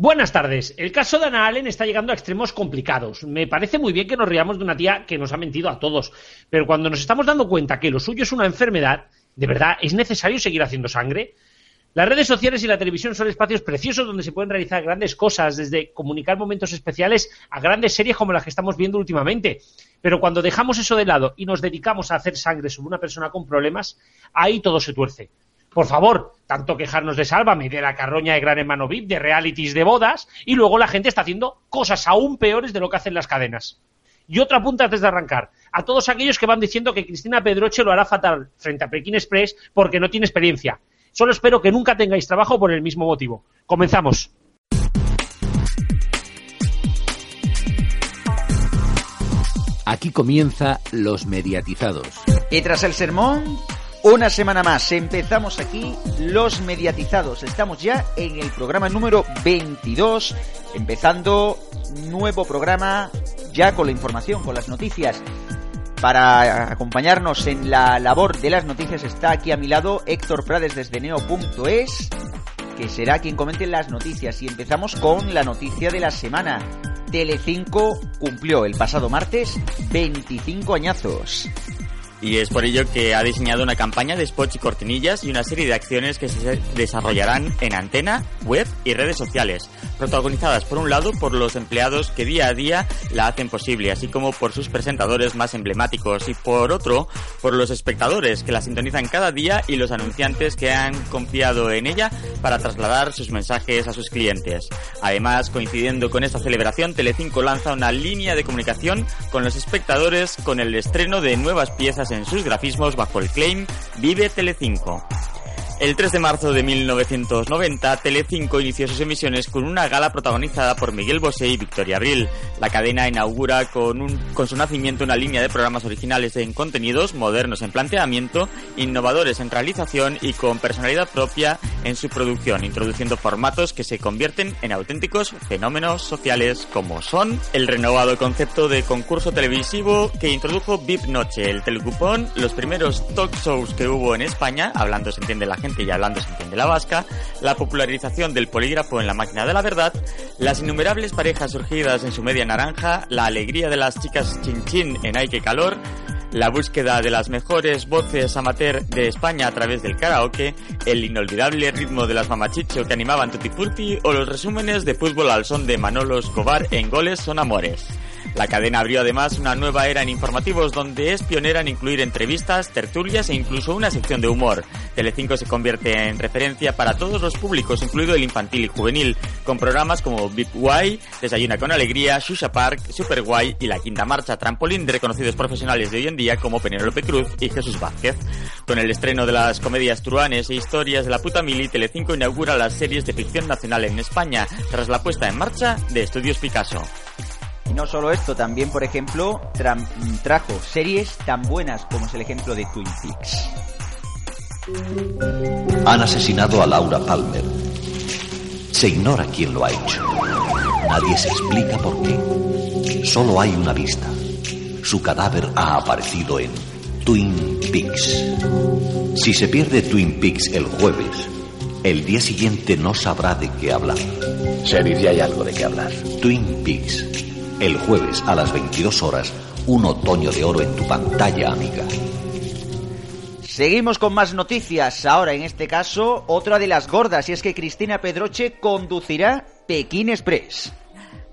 Buenas tardes. El caso de Ana Allen está llegando a extremos complicados. Me parece muy bien que nos riamos de una tía que nos ha mentido a todos, pero cuando nos estamos dando cuenta que lo suyo es una enfermedad, ¿de verdad es necesario seguir haciendo sangre? Las redes sociales y la televisión son espacios preciosos donde se pueden realizar grandes cosas, desde comunicar momentos especiales a grandes series como las que estamos viendo últimamente. Pero cuando dejamos eso de lado y nos dedicamos a hacer sangre sobre una persona con problemas, ahí todo se tuerce. Por favor, tanto quejarnos de Sálvame, de la carroña de Gran Hermano VIP, de realities de bodas, y luego la gente está haciendo cosas aún peores de lo que hacen las cadenas. Y otra punta antes de arrancar. A todos aquellos que van diciendo que Cristina Pedroche lo hará fatal frente a Pekín Express porque no tiene experiencia. Solo espero que nunca tengáis trabajo por el mismo motivo. Comenzamos. Aquí comienza Los Mediatizados. Y tras el sermón, una semana más, empezamos aquí los mediatizados. Estamos ya en el programa número 22, empezando nuevo programa ya con la información, con las noticias. Para acompañarnos en la labor de las noticias está aquí a mi lado Héctor Prades desde neo.es, que será quien comente las noticias. Y empezamos con la noticia de la semana. Telecinco cumplió el pasado martes 25 añazos. Y es por ello que ha diseñado una campaña de spots y cortinillas y una serie de acciones que se desarrollarán en antena, web y redes sociales, protagonizadas por un lado por los empleados que día a día la hacen posible, así como por sus presentadores más emblemáticos y por otro por los espectadores que la sintonizan cada día y los anunciantes que han confiado en ella para trasladar sus mensajes a sus clientes. Además, coincidiendo con esta celebración, Telecinco lanza una línea de comunicación con los espectadores con el estreno de nuevas piezas en sus grafismos bajo el claim Vive Telecinco. El 3 de marzo de 1990, Telecinco inició sus emisiones con una gala protagonizada por Miguel Bosé y Victoria Abril. La cadena inaugura con, con su nacimiento una línea de programas originales en contenidos, modernos en planteamiento, innovadores en realización y con personalidad propia en su producción, introduciendo formatos que se convierten en auténticos fenómenos sociales como son el renovado concepto de concurso televisivo que introdujo VIP Noche, el telecupón, los primeros talk shows que hubo en España, hablando se entiende la gente y hablando se entiende la vasca, la popularización del polígrafo en la máquina de la verdad, las innumerables parejas surgidas en su media naranja, la alegría de las chicas chin chin en Ay que calor, la búsqueda de las mejores voces amateur de España a través del karaoke, el inolvidable ritmo de las mamachicho que animaban Tutti Frutti o los resúmenes de fútbol al son de Manolo Escobar en Goles son Amores. La cadena abrió además una nueva era en informativos donde es pionera en incluir entrevistas, tertulias e incluso una sección de humor. Telecinco se convierte en referencia para todos los públicos, incluido el infantil y juvenil, con programas como Big Guay, Desayuna con Alegría, Shusha Park, Super Guay y La Quinta Marcha, trampolín de reconocidos profesionales de hoy en día como Penélope Cruz y Jesús Vázquez. Con el estreno de las comedias truanes e historias de la puta mili, Telecinco inaugura las series de ficción nacional en España, tras la puesta en marcha de Estudios Picasso. Y no solo esto, también, por ejemplo, trajo series tan buenas como es el ejemplo de Twin Peaks. Han asesinado a Laura Palmer. Se ignora quién lo ha hecho. Nadie se explica por qué. Solo hay una pista. Su cadáver ha aparecido en Twin Peaks. Si se pierde Twin Peaks el jueves, el día siguiente no sabrá de qué hablar. Se dice hay algo de qué hablar. Twin Peaks el jueves a las 22 horas, un otoño de oro en tu pantalla, amiga. Seguimos con más noticias. Ahora, en este caso, otra de las gordas, y es que Cristina Pedroche conducirá Pekín Express.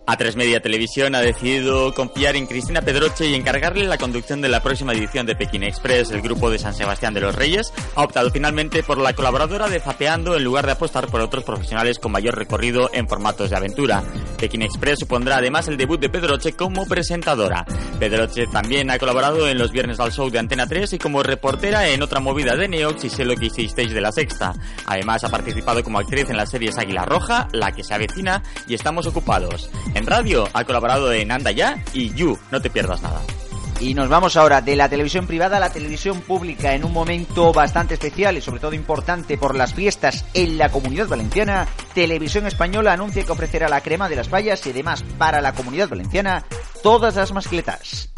A3 Media Televisión ha decidido confiar en Cristina Pedroche y encargarle la conducción de la próxima edición de Pekín Express. El grupo de San Sebastián de los Reyes ha optado finalmente por la colaboradora de Zapeando en lugar de apostar por otros profesionales con mayor recorrido en formatos de aventura. Pekín Express supondrá además el debut de Pedroche como presentadora. Pedroche también ha colaborado en los Viernes al Show de Antena 3 y como reportera en otra movida de Neox y Sé lo que hicisteis de la Sexta. Además ha participado como actriz en las series Águila Roja, La que se avecina y Estamos ocupados. En radio ha colaborado en Anda Ya y You, no te pierdas nada. Y nos vamos ahora de la televisión privada a la televisión pública en un momento bastante especial y sobre todo importante por las fiestas en la comunidad valenciana. Televisión Española anuncia que ofrecerá la crema de las fallas y además para la comunidad valenciana todas las mascletas.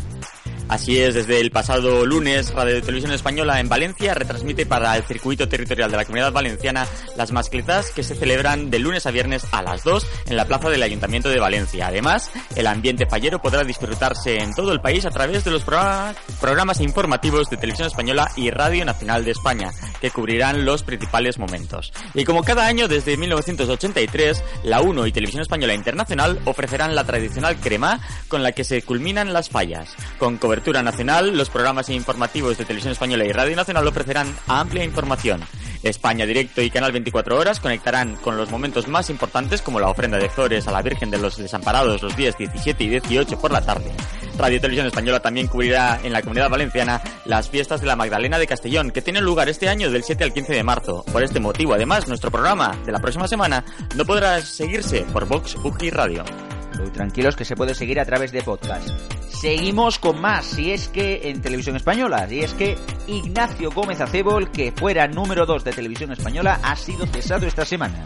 Así es, desde el pasado lunes, Radio Televisión Española en Valencia retransmite para el circuito territorial de la Comunidad Valenciana las mascletas que se celebran de lunes a viernes a las 2 en la plaza del Ayuntamiento de Valencia. Además, el ambiente fallero podrá disfrutarse en todo el país a través de los programas informativos de Televisión Española y Radio Nacional de España, que cubrirán los principales momentos. Y como cada año desde 1983, la 1 y Televisión Española Internacional ofrecerán la tradicional crema con la que se culminan las fallas. Con cobertura nacional, los programas informativos de Televisión Española y Radio Nacional ofrecerán amplia información. España Directo y Canal 24 Horas conectarán con los momentos más importantes como la ofrenda de flores a la Virgen de los Desamparados los días 17 y 18 por la tarde. Radio Televisión Española también cubrirá en la Comunidad Valenciana las fiestas de la Magdalena de Castellón, que tienen lugar este año del 7 al 15 de marzo. Por este motivo, además, nuestro programa de la próxima semana no podrá seguirse por Vox UGI Radio. Muy tranquilos que se puede seguir a través de podcast. Seguimos con más, si es que en televisión española, y es que Ignacio Gómez Acebol, que fuera número 2 de televisión española, ha sido cesado esta semana.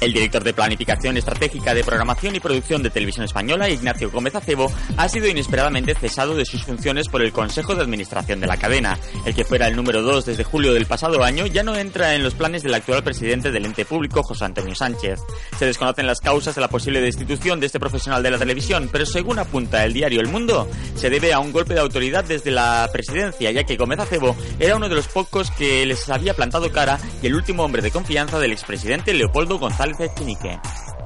El director de Planificación Estratégica de Programación y Producción de Televisión Española, Ignacio Gómez Acebo, ha sido inesperadamente cesado de sus funciones por el Consejo de Administración de la cadena. El que fuera el número 2 desde julio del pasado año ya no entra en los planes del actual presidente del ente público, José Antonio Sánchez. Se desconocen las causas de la posible destitución de este profesional de la televisión, pero según apunta el diario El Mundo, se debe a un golpe de autoridad desde la presidencia, ya que Gómez Acebo era uno de los pocos que les había plantado cara y el último hombre de confianza del expresidente Leopoldo González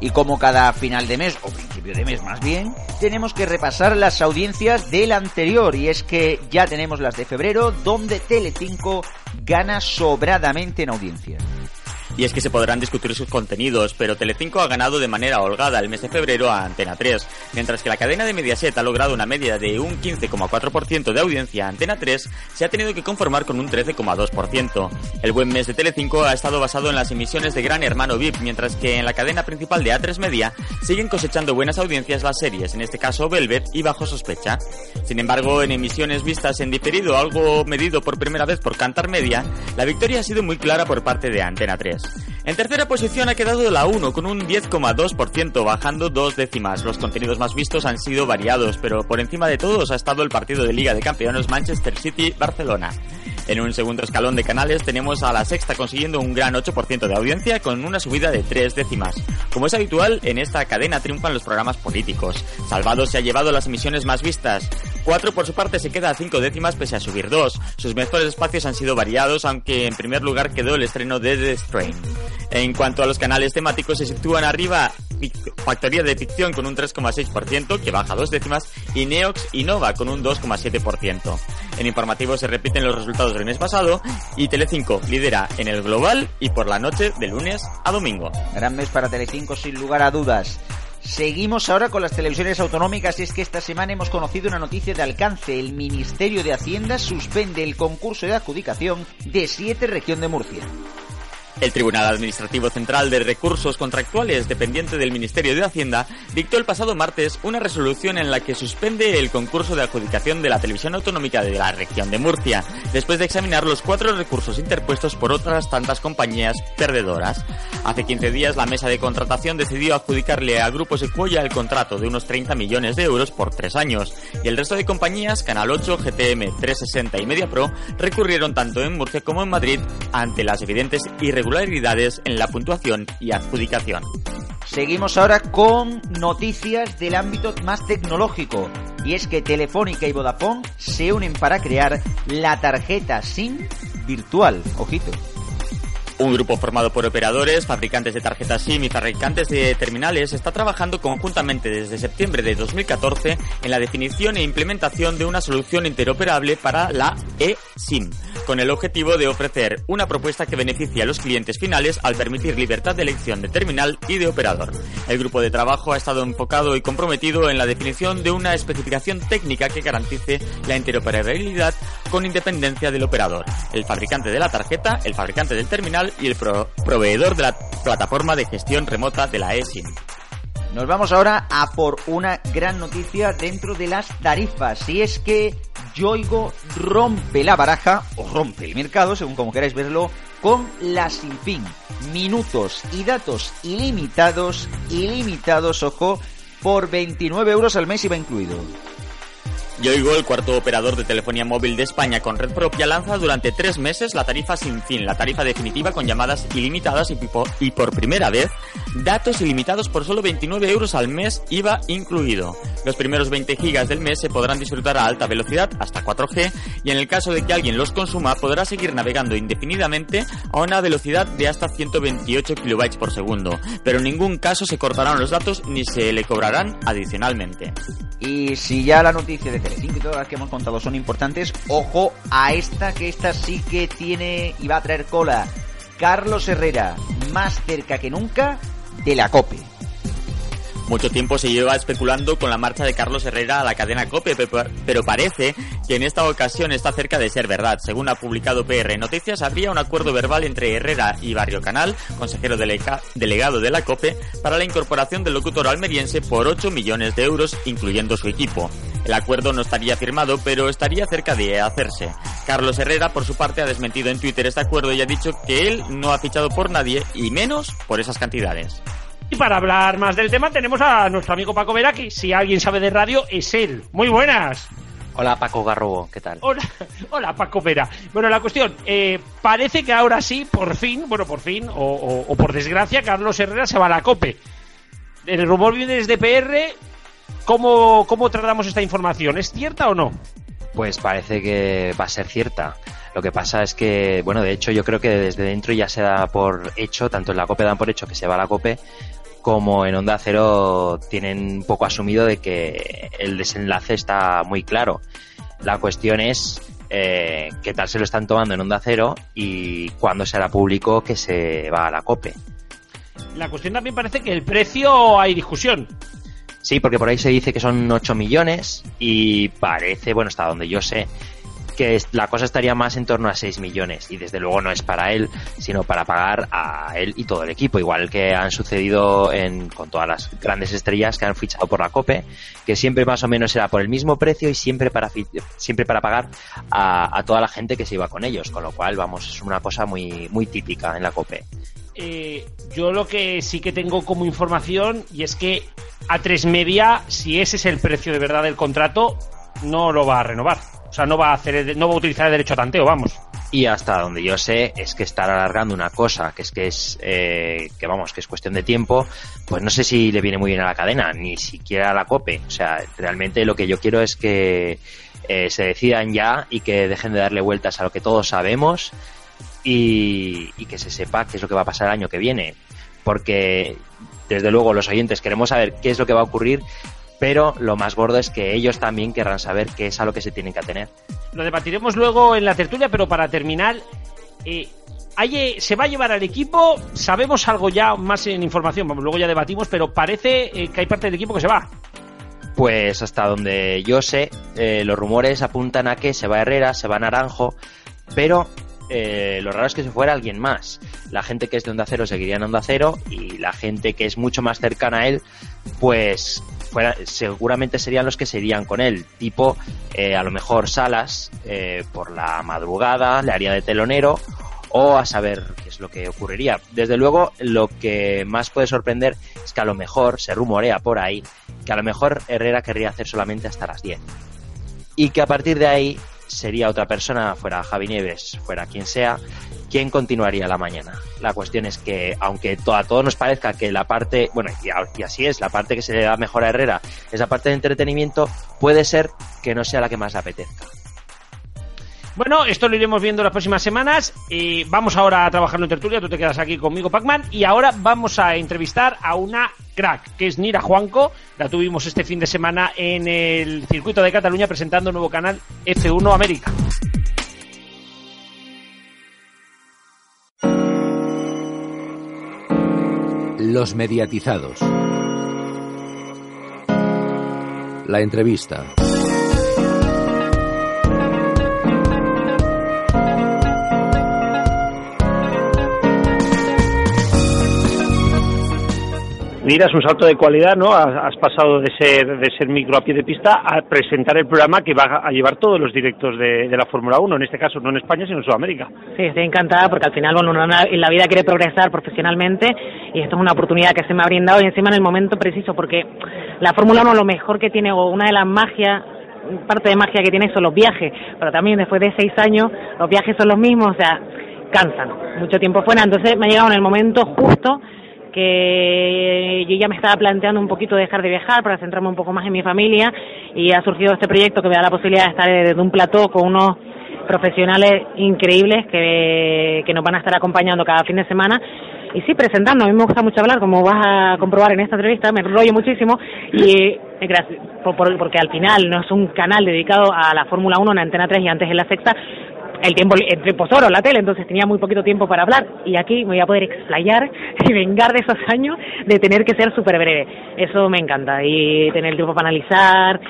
y como cada final de mes, o principio de mes más bien, tenemos que repasar las audiencias del anterior. Y es que ya tenemos las de febrero, donde Telecinco gana sobradamente en audiencia y es que se podrán discutir sus contenidos, pero Telecinco ha ganado de manera holgada el mes de febrero a Antena 3, mientras que la cadena de Mediaset ha logrado una media de un 15,4% de audiencia, Antena 3 se ha tenido que conformar con un 13,2%. El buen mes de Telecinco ha estado basado en las emisiones de Gran Hermano VIP, mientras que en la cadena principal de A3 Media siguen cosechando buenas audiencias las series, en este caso Velvet y Bajo Sospecha. Sin embargo, en emisiones vistas en diferido, algo medido por primera vez por Cantar Media, la victoria ha sido muy clara por parte de Antena 3. En tercera posición ha quedado la 1 con un 10,2%, bajando dos décimas. Los contenidos más vistos han sido variados, pero por encima de todos ha estado el partido de Liga de Campeones Manchester City-Barcelona. En un segundo escalón de canales tenemos a la sexta consiguiendo un gran 8% de audiencia con una subida de tres décimas. Como es habitual, en esta cadena triunfan los programas políticos. Salvado se ha llevado las emisiones más vistas. 4 por su parte se queda a 5 décimas pese a subir 2. Sus mejores espacios han sido variados, aunque en primer lugar quedó el estreno de The Strain. En cuanto a los canales temáticos, se sitúan arriba Factoría de Ficción con un 3,6%, que baja dos décimas, y Neox y Nova con un 2,7%. En informativo se repiten los resultados del mes pasado y Telecinco lidera en el global y por la noche de lunes a domingo. Gran mes para Telecinco sin lugar a dudas. Seguimos ahora con las televisiones autonómicas y es que esta semana hemos conocido una noticia de alcance. El Ministerio de Hacienda suspende el concurso de adjudicación de siete región de Murcia. El Tribunal Administrativo Central de Recursos Contractuales, dependiente del Ministerio de Hacienda, dictó el pasado martes una resolución en la que suspende el concurso de adjudicación de la televisión autonómica de la región de Murcia, después de examinar los cuatro recursos interpuestos por otras tantas compañías perdedoras. Hace 15 días, la mesa de contratación decidió adjudicarle a Grupo Sequoia el contrato de unos 30 millones de euros por tres años, y el resto de compañías, Canal 8, GTM 360 y MediaPro, recurrieron tanto en Murcia como en Madrid ante las evidentes irregularidades en la puntuación y adjudicación. Seguimos ahora con noticias del ámbito más tecnológico. Y es que Telefónica y Vodafone se unen para crear la tarjeta SIM virtual. Ojito. Un grupo formado por operadores, fabricantes de tarjetas SIM y fabricantes de terminales está trabajando conjuntamente desde septiembre de 2014 en la definición e implementación de una solución interoperable para la eSIM, con el objetivo de ofrecer una propuesta que beneficie a los clientes finales al permitir libertad de elección de terminal y de operador. El grupo de trabajo ha estado enfocado y comprometido en la definición de una especificación técnica que garantice la interoperabilidad con independencia del operador, el fabricante de la tarjeta, el fabricante del terminal y el proveedor de la plataforma de gestión remota de la ESIM. Nos vamos ahora a por una gran noticia dentro de las tarifas. Y es que Yoigo rompe la baraja, o rompe el mercado, según como queráis verlo, con la sin fin. Minutos y datos ilimitados, ilimitados, ojo, por 29 euros al mes iba incluido. Yoigo, el cuarto operador de telefonía móvil de España con red propia, lanza durante tres meses la tarifa sin fin, la tarifa definitiva con llamadas ilimitadas y, por primera vez datos ilimitados por solo 29 euros al mes, IVA incluido. Los primeros 20 gigas del mes se podrán disfrutar a alta velocidad hasta 4G y en el caso de que alguien los consuma podrá seguir navegando indefinidamente a una velocidad de hasta 128 kilobytes por segundo, pero en ningún caso se cortarán los datos ni se le cobrarán adicionalmente. Y si ya la noticia de Telecinco y todas las que hemos contado son importantes, ojo a esta que esta sí que tiene y va a traer cola. Carlos Herrera, más cerca que nunca de la COPE. Mucho tiempo se lleva especulando con la marcha de Carlos Herrera a la cadena COPE, pero parece que en esta ocasión está cerca de ser verdad. Según ha publicado PR Noticias, habría un acuerdo verbal entre Herrera y Barrio Canal, consejero delegado de la COPE, para la incorporación del locutor almeriense por 8 millones de euros, incluyendo su equipo. El acuerdo no estaría firmado, pero estaría cerca de hacerse. Carlos Herrera, por su parte, ha desmentido en Twitter este acuerdo y ha dicho que él no ha fichado por nadie y menos por esas cantidades. Y para hablar más del tema tenemos a nuestro amigo Paco Vera, que si alguien sabe de radio es él. Muy buenas. Hola Paco Garrobo, ¿qué tal? Hola, hola Paco Vera. Bueno, la cuestión, eh, parece que ahora sí, por fin, bueno, por fin, o, por desgracia, Carlos Herrera se va a la COPE. El rumor viene desde PR. ¿Cómo, ¿Cómo tratamos esta información? ¿Es cierta o no? Pues parece que va a ser cierta. Lo que pasa es que, bueno, de hecho yo creo que desde dentro ya se da por hecho, tanto en la COPE dan por hecho que se va a la COPE, como en Onda Cero tienen un poco asumido de que el desenlace está muy claro. La cuestión es eh, qué tal se lo están tomando en Onda Cero y cuándo será público que se va a la COPE. La cuestión también parece que el precio hay discusión. Sí, porque por ahí se dice que son 8 millones y parece, bueno, hasta donde yo sé, que la cosa estaría más en torno a 6 millones y desde luego no es para él, sino para pagar a él y todo el equipo, igual que han sucedido en, con todas las grandes estrellas que han fichado por la COPE, que siempre más o menos era por el mismo precio y siempre para, siempre para pagar a, toda la gente que se iba con ellos, con lo cual, vamos, es una cosa muy, muy típica en la COPE. Eh, yo lo que sí que tengo como información y es que a tres media, si ese es el precio de verdad del contrato, no lo va a renovar. O sea, no va a hacer, no va a utilizar el derecho a tanteo, vamos. Y hasta donde yo sé es que estar alargando una cosa que es que es eh, que vamos que es cuestión de tiempo, pues no sé si le viene muy bien a la cadena, ni siquiera a la cope. O sea, realmente lo que yo quiero es que eh, se decidan ya y que dejen de darle vueltas a lo que todos sabemos y, y que se sepa qué es lo que va a pasar el año que viene. Porque desde luego los oyentes queremos saber qué es lo que va a ocurrir pero lo más gordo es que ellos también querrán saber qué es a lo que se tienen que atener. Lo debatiremos luego en la tertulia, pero para terminar, eh, ¿se va a llevar al equipo? ¿Sabemos algo ya más en información? Luego ya debatimos, pero parece eh, que hay parte del equipo que se va. Pues hasta donde yo sé, eh, los rumores apuntan a que se va Herrera, se va Naranjo, pero lo raro es que se fuera alguien más. La gente que es de Onda Cero seguiría en Onda Cero y la gente que es mucho más cercana a él, pues seguramente serían los que serían con él, tipo eh, a lo mejor Salas eh, por la madrugada le haría de telonero o a saber qué es lo que ocurriría. Desde luego, lo que más puede sorprender es que a lo mejor se rumorea por ahí que a lo mejor Herrera querría hacer solamente hasta las 10 y que a partir de ahí sería otra persona, fuera Javi Nieves, fuera quien sea, quien continuaría la mañana. La cuestión es que, aunque a todos nos parezca que la parte, bueno, y, así es, la parte que se le da mejor a Herrera, esa parte de entretenimiento, puede ser que no sea la que más le apetezca. Bueno, esto lo iremos viendo las próximas semanas. y vamos ahora a trabajar en tertulia. Tú te quedas aquí conmigo, Pacman. Y ahora vamos a entrevistar a una crack, que es Nira Juanco. La tuvimos este fin de semana en el circuito de Cataluña presentando un nuevo canal F1 América. Los mediatizados. La entrevista. Miras un salto de cualidad, ¿no? Has pasado de ser de ser micro a pie de pista a presentar el programa que va a llevar todos los directos de, la Fórmula 1, en este caso no en España, sino en Sudamérica. Sí, estoy encantada porque al final, bueno, uno en la vida quiere progresar profesionalmente y esto es una oportunidad que se me ha brindado y encima en el momento preciso porque la Fórmula 1 lo mejor que tiene o una de las magias parte de magia que tiene son los viajes, pero también después de seis años los viajes son los mismos, o sea, cansan, mucho tiempo fuera, entonces me ha llegado en el momento justo que yo ya me estaba planteando un poquito dejar de viajar para centrarme un poco más en mi familia y ha surgido este proyecto que me da la posibilidad de estar desde un plató con unos profesionales increíbles que, que nos van a estar acompañando cada fin de semana y sí presentando. A mí me gusta mucho hablar, como vas a comprobar en esta entrevista, me enrollo muchísimo y eh, gracias, porque al final no es un canal dedicado a la Fórmula 1 en Antena 3 y antes en la sexta, el tiempo, el tiempo es oro, la tele, entonces tenía muy poquito tiempo para hablar y aquí me voy a poder explayar y vengar de esos años de tener que ser súper breve. Eso me encanta y tener tiempo para analizar,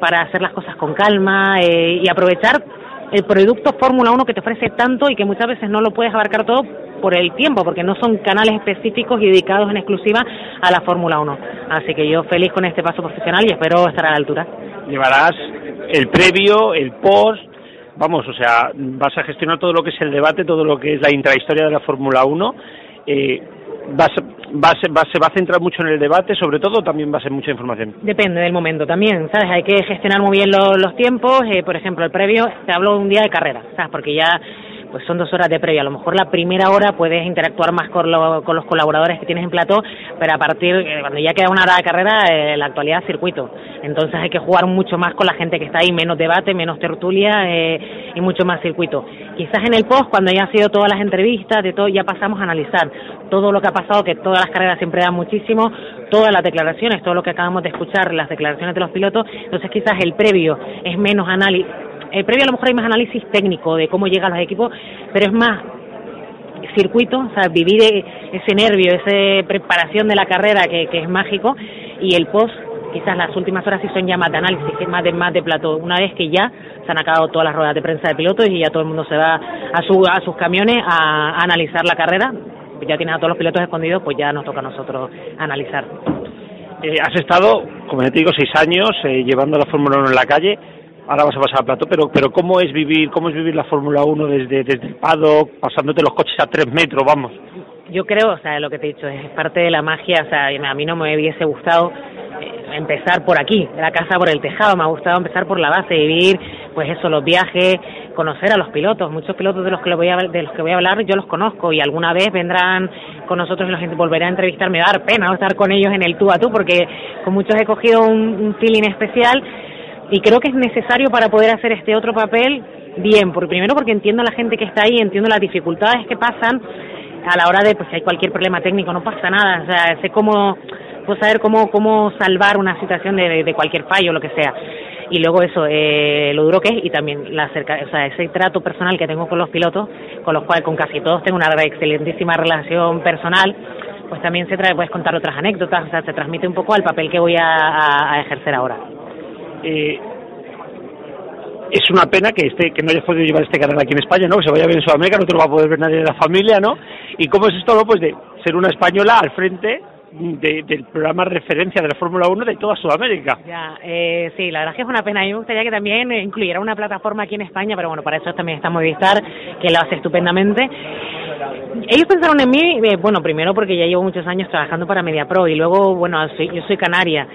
para hacer las cosas con calma eh, y aprovechar el producto Fórmula 1 que te ofrece tanto y que muchas veces no lo puedes abarcar todo por el tiempo, porque no son canales específicos y dedicados en exclusiva a la Fórmula 1. Así que yo feliz con este paso profesional y espero estar a la altura. Llevarás el previo, el post, vamos, o sea, vas a gestionar todo lo que es el debate, todo lo que es la intrahistoria de la Fórmula 1. Eh, vas, se va a centrar mucho en el debate, sobre todo, también va a ser mucha información. Depende del momento también, ¿sabes? Hay que gestionar muy bien los tiempos. Eh, por ejemplo, el previo, te hablo un día de carrera, ¿sabes? Porque ya pues son dos horas de previa. A lo mejor la primera hora puedes interactuar más con, con los colaboradores que tienes en plató, pero a partir, eh, cuando ya queda una hora de carrera, eh, la actualidad es circuito. Entonces hay que jugar mucho más con la gente que está ahí, menos debate, menos tertulia eh, y mucho más circuito. Quizás en el post, cuando ya han sido todas las entrevistas, de todo, ya pasamos a analizar todo lo que ha pasado, que todas las carreras siempre dan muchísimo, todas las declaraciones, todo lo que acabamos de escuchar, las declaraciones de los pilotos. Entonces quizás el previo es menos análisis el previo a lo mejor hay más análisis técnico de cómo llegan los equipos, pero es más circuito, o sea, vivir e-, ese nervio, esa preparación de la carrera que, es mágico, y el post, quizás las últimas horas sí son ya más de análisis, más de, más de plato, una vez que ya se han acabado todas las ruedas de prensa de pilotos y ya todo el mundo se va a, su, a sus camiones a, analizar la carrera, ya tienen a todos los pilotos escondidos, pues ya nos toca a nosotros analizar. Eh, has estado, como ya te digo, seis años eh, llevando la Fórmula 1 en la calle ahora vas a pasar al plato, pero, pero ¿cómo es vivir cómo es vivir la Fórmula 1 desde, desde el paddock, pasándote los coches a tres metros, vamos? Yo creo, o sea, lo que te he dicho, es parte de la magia, o sea, a mí no me hubiese gustado eh, empezar por aquí, la casa por el tejado, me ha gustado empezar por la base, vivir, pues eso, los viajes, conocer a los pilotos, muchos pilotos de los que voy a, de los que voy a hablar yo los conozco y alguna vez vendrán con nosotros y la gente volverá a entrevistarme, a dar pena estar con ellos en el tú a tú, porque con muchos he cogido un feeling especial y creo que es necesario para poder hacer este otro papel bien, por, primero porque entiendo a la gente que está ahí, entiendo las dificultades que pasan a la hora de, pues si hay cualquier problema técnico, no pasa nada, o sea, sé cómo, pues saber cómo, cómo salvar una situación de, cualquier fallo, lo que sea. Y luego eso, eh, lo duro que es y también la cerca, o sea, ese trato personal que tengo con los pilotos, con los cuales con casi todos tengo una excelentísima relación personal, pues también se trae, puedes contar otras anécdotas, o sea, se transmite un poco al papel que voy a ejercer ahora. Eh, es una pena que este que no hayas podido llevar este canal aquí en España, ¿no? Que se vaya a ver en Sudamérica, no te lo va a poder ver nadie de la familia, ¿no? ¿Y cómo es esto, no? Pues de ser una española al frente del programa referencia de la Fórmula 1 de toda Sudamérica. Ya, eh, sí, la verdad es que es una pena. A mí me gustaría que también incluyera una plataforma aquí en España, pero bueno, para eso también está Movistar, que lo hace estupendamente. Ellos pensaron en mí, eh, bueno, primero porque ya llevo muchos años trabajando para MediaPro y luego, bueno, yo soy canaria,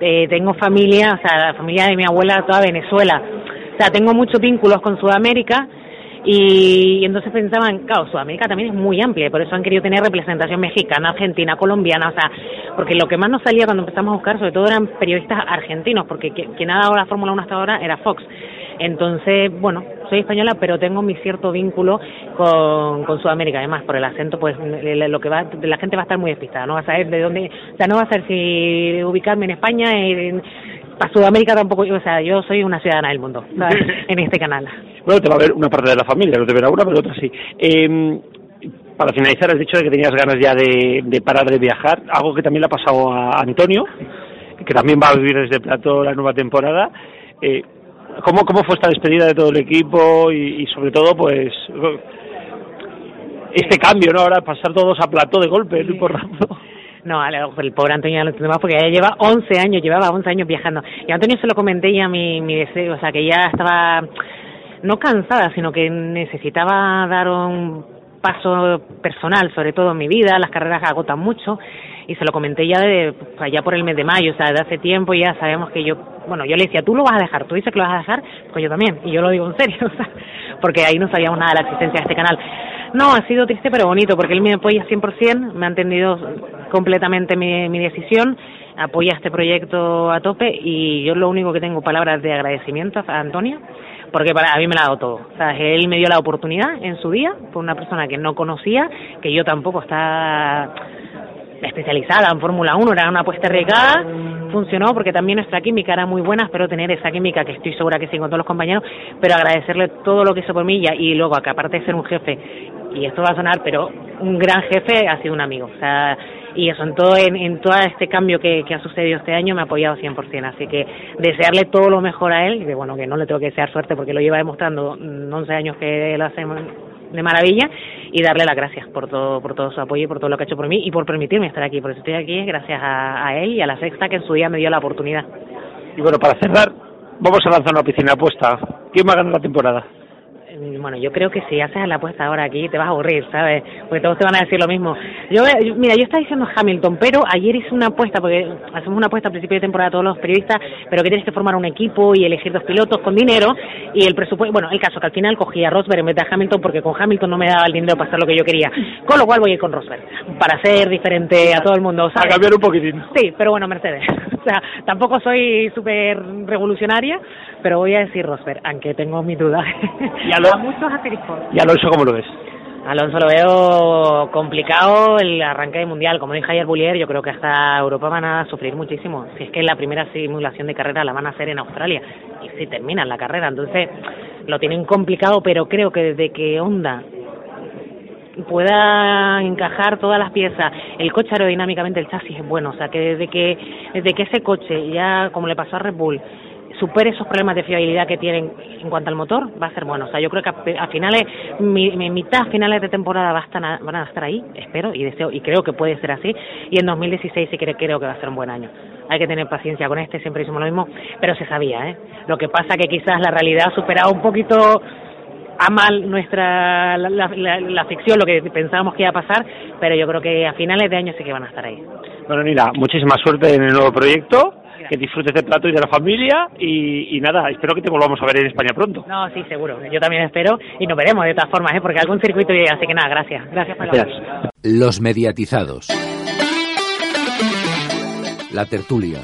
eh, tengo familia, o sea, la familia de mi abuela toda Venezuela, o sea, tengo muchos vínculos con Sudamérica y, entonces pensaban, claro, Sudamérica también es muy amplia, por eso han querido tener representación mexicana, argentina, colombiana, o sea, porque lo que más nos salía cuando empezamos a buscar, sobre todo eran periodistas argentinos, porque quien ha dado la Fórmula 1 hasta ahora era Fox. Entonces, bueno, soy española, pero tengo mi cierto vínculo con, con Sudamérica. Además, por el acento, pues lo que va, la gente va a estar muy despistada, no va a saber de dónde, o sea, no va a saber si ubicarme en España, en, para Sudamérica tampoco, o sea, yo soy una ciudadana del mundo en este canal. Bueno, te va a ver una parte de la familia, no te verá una, pero otra sí. Eh, para finalizar, has dicho de que tenías ganas ya de, de, parar de viajar, algo que también le ha pasado a Antonio, que también va a vivir desde Plato la nueva temporada. Eh, ¿cómo, ¿Cómo fue esta despedida de todo el equipo y, y sobre todo, pues, este cambio, ¿no? Ahora pasar todos a Plato de golpe, sí. por rápido. No, el pobre Antonio ya lo entiendo más porque ya lleva 11 años, llevaba 11 años viajando. Y a Antonio se lo comenté ya mi, mi deseo, o sea, que ya estaba no cansada, sino que necesitaba dar un paso personal, sobre todo en mi vida, las carreras agotan mucho y se lo comenté ya de allá por el mes de mayo, o sea, de hace tiempo ya sabemos que yo, bueno, yo le decía, tú lo vas a dejar, tú dices que lo vas a dejar, pues yo también, y yo lo digo en serio, o sea, porque ahí no sabíamos nada de la existencia de este canal. No, ha sido triste pero bonito, porque él me apoya 100%, me ha entendido completamente mi, mi decisión, apoya este proyecto a tope y yo lo único que tengo palabras de agradecimiento a Antonio porque para a mí me la ha dado todo. O sea, él me dio la oportunidad en su día, por una persona que no conocía, que yo tampoco estaba especializada en Fórmula 1, era una apuesta arriesgada, funcionó porque también nuestra química era muy buena, espero tener esa química que estoy segura que sí con todos los compañeros, pero agradecerle todo lo que hizo por mí y, y luego que aparte de ser un jefe, y esto va a sonar, pero un gran jefe ha sido un amigo. O sea, y eso, en todo, en, todo este cambio que, ha sucedido este año me ha apoyado 100%, así que desearle todo lo mejor a él, que bueno, que no le tengo que desear suerte porque lo lleva demostrando 11 años que lo hacemos de maravilla y darle las gracias por todo por todo su apoyo y por todo lo que ha hecho por mí y por permitirme estar aquí, por eso estoy aquí gracias a, a él y a la sexta que en su día me dio la oportunidad. Y bueno, para cerrar, vamos a lanzar una piscina apuesta. ¿Quién va a ganar la temporada? Bueno, yo creo que si haces la apuesta ahora aquí te vas a aburrir, ¿sabes? Porque todos te van a decir lo mismo. Yo, mira, yo estaba diciendo Hamilton, pero ayer hice una apuesta, porque hacemos una apuesta al principio de temporada todos los periodistas, pero que tienes que formar un equipo y elegir dos pilotos con dinero y el presupuesto, bueno, el caso que al final cogí a Rosberg en vez de a Hamilton porque con Hamilton no me daba el dinero para hacer lo que yo quería. Con lo cual voy a ir con Rosberg, para ser diferente a todo el mundo. ¿sabes? A cambiar un poquitín. Sí, pero bueno, Mercedes. o sea, tampoco soy súper revolucionaria, pero voy a decir Rosberg, aunque tengo mi duda. Y a, muchos ¿Y Alonso cómo lo ves? Alonso lo veo complicado el arranque de mundial. Como dijo ayer Bullier, yo creo que hasta Europa van a sufrir muchísimo. Si es que la primera simulación de carrera la van a hacer en Australia y si terminan la carrera, entonces lo tienen complicado, pero creo que desde que Honda pueda encajar todas las piezas. El coche aerodinámicamente, el chasis es bueno, o sea que desde que desde que ese coche ya como le pasó a Red Bull supere esos problemas de fiabilidad que tienen en cuanto al motor, va a ser bueno. O sea, yo creo que a, finales, mi, mitad finales de temporada va a estar, van a estar ahí, espero y deseo, y creo que puede ser así. Y en 2016 sí creo, creo que va a ser un buen año. Hay que tener paciencia con este, siempre hicimos lo mismo, pero se sabía, ¿eh? Lo que pasa que quizás la realidad ha superado un poquito a mal nuestra la, la, ficción, lo que pensábamos que iba a pasar, pero yo creo que a finales de año sí que van a estar ahí. Bueno, Nila, muchísima suerte en el nuevo proyecto que disfrutes del plato y de la familia y, nada, espero que te volvamos a ver en España pronto. No, sí, seguro. Yo también espero y nos veremos de todas formas, ¿eh? porque algún circuito llega. Así que nada, gracias. Gracias por gracias. Los mediatizados. La tertulia.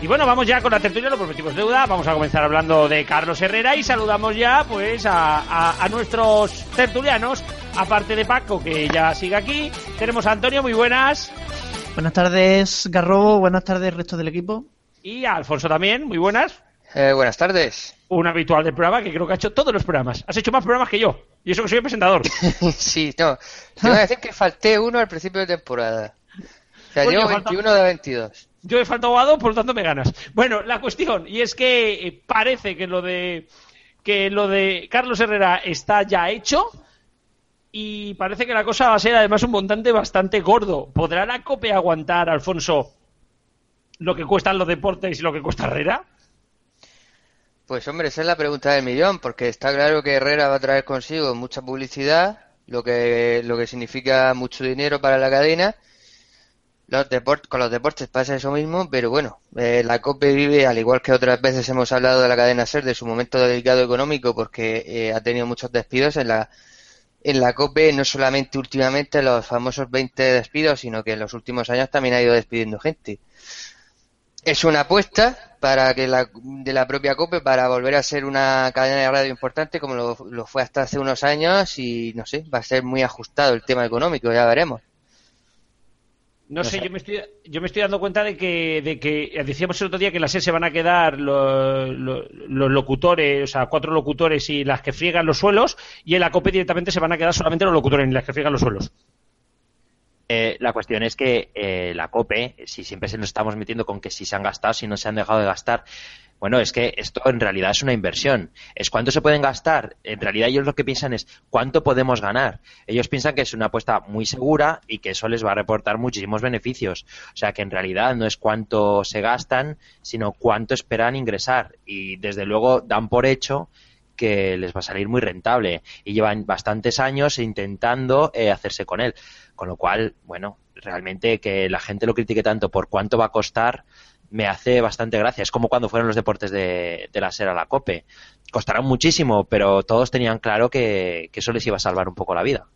Y bueno, vamos ya con la tertulia, lo prometimos deuda. Vamos a comenzar hablando de Carlos Herrera y saludamos ya pues a, a nuestros tertulianos aparte de Paco, que ya sigue aquí, tenemos a Antonio, muy buenas. Buenas tardes, Garrobo, buenas tardes, resto del equipo. Y a Alfonso también, muy buenas. Eh, buenas tardes. Un habitual del programa que creo que ha hecho todos los programas. Has hecho más programas que yo. Y eso que soy el presentador. sí, no. Te voy a decir que falté uno al principio de temporada. O sea, llevo 21 de 22. Yo he faltado a dos, por lo tanto me ganas. Bueno, la cuestión, y es que eh, parece que lo de que lo de Carlos Herrera está ya hecho y parece que la cosa va a ser además un montante bastante gordo. ¿Podrá la COPE aguantar, Alfonso, lo que cuestan los deportes y lo que cuesta Herrera? Pues hombre, esa es la pregunta del millón, porque está claro que Herrera va a traer consigo mucha publicidad, lo que, lo que significa mucho dinero para la cadena. Los con los deportes pasa eso mismo, pero bueno, eh, la COPE vive, al igual que otras veces hemos hablado de la cadena SER, de su momento delicado económico, porque eh, ha tenido muchos despidos en la en la COPE no solamente últimamente los famosos 20 despidos, sino que en los últimos años también ha ido despidiendo gente. Es una apuesta para que la, de la propia COPE para volver a ser una cadena de radio importante como lo, lo fue hasta hace unos años y no sé, va a ser muy ajustado el tema económico, ya veremos. No, sé, Yo, me estoy, yo me estoy dando cuenta de que, de que decíamos el otro día que en la SER se van a quedar los, locutores, o sea, cuatro locutores y las que friegan los suelos, y en la COPE directamente se van a quedar solamente los locutores y las que friegan los suelos. Eh, la cuestión es que eh, la COPE, si siempre se nos estamos metiendo con que si se han gastado, si no se han dejado de gastar, bueno, es que esto en realidad es una inversión. Es cuánto se pueden gastar. En realidad ellos lo que piensan es cuánto podemos ganar. Ellos piensan que es una apuesta muy segura y que eso les va a reportar muchísimos beneficios. O sea que en realidad no es cuánto se gastan, sino cuánto esperan ingresar. Y desde luego dan por hecho que les va a salir muy rentable y llevan bastantes años intentando eh, hacerse con él. Con lo cual, bueno, realmente que la gente lo critique tanto por cuánto va a costar me hace bastante gracia. Es como cuando fueron los deportes de, la Sera a la COPE. Costarán muchísimo, pero todos tenían claro que, que eso les iba a salvar un poco la vida.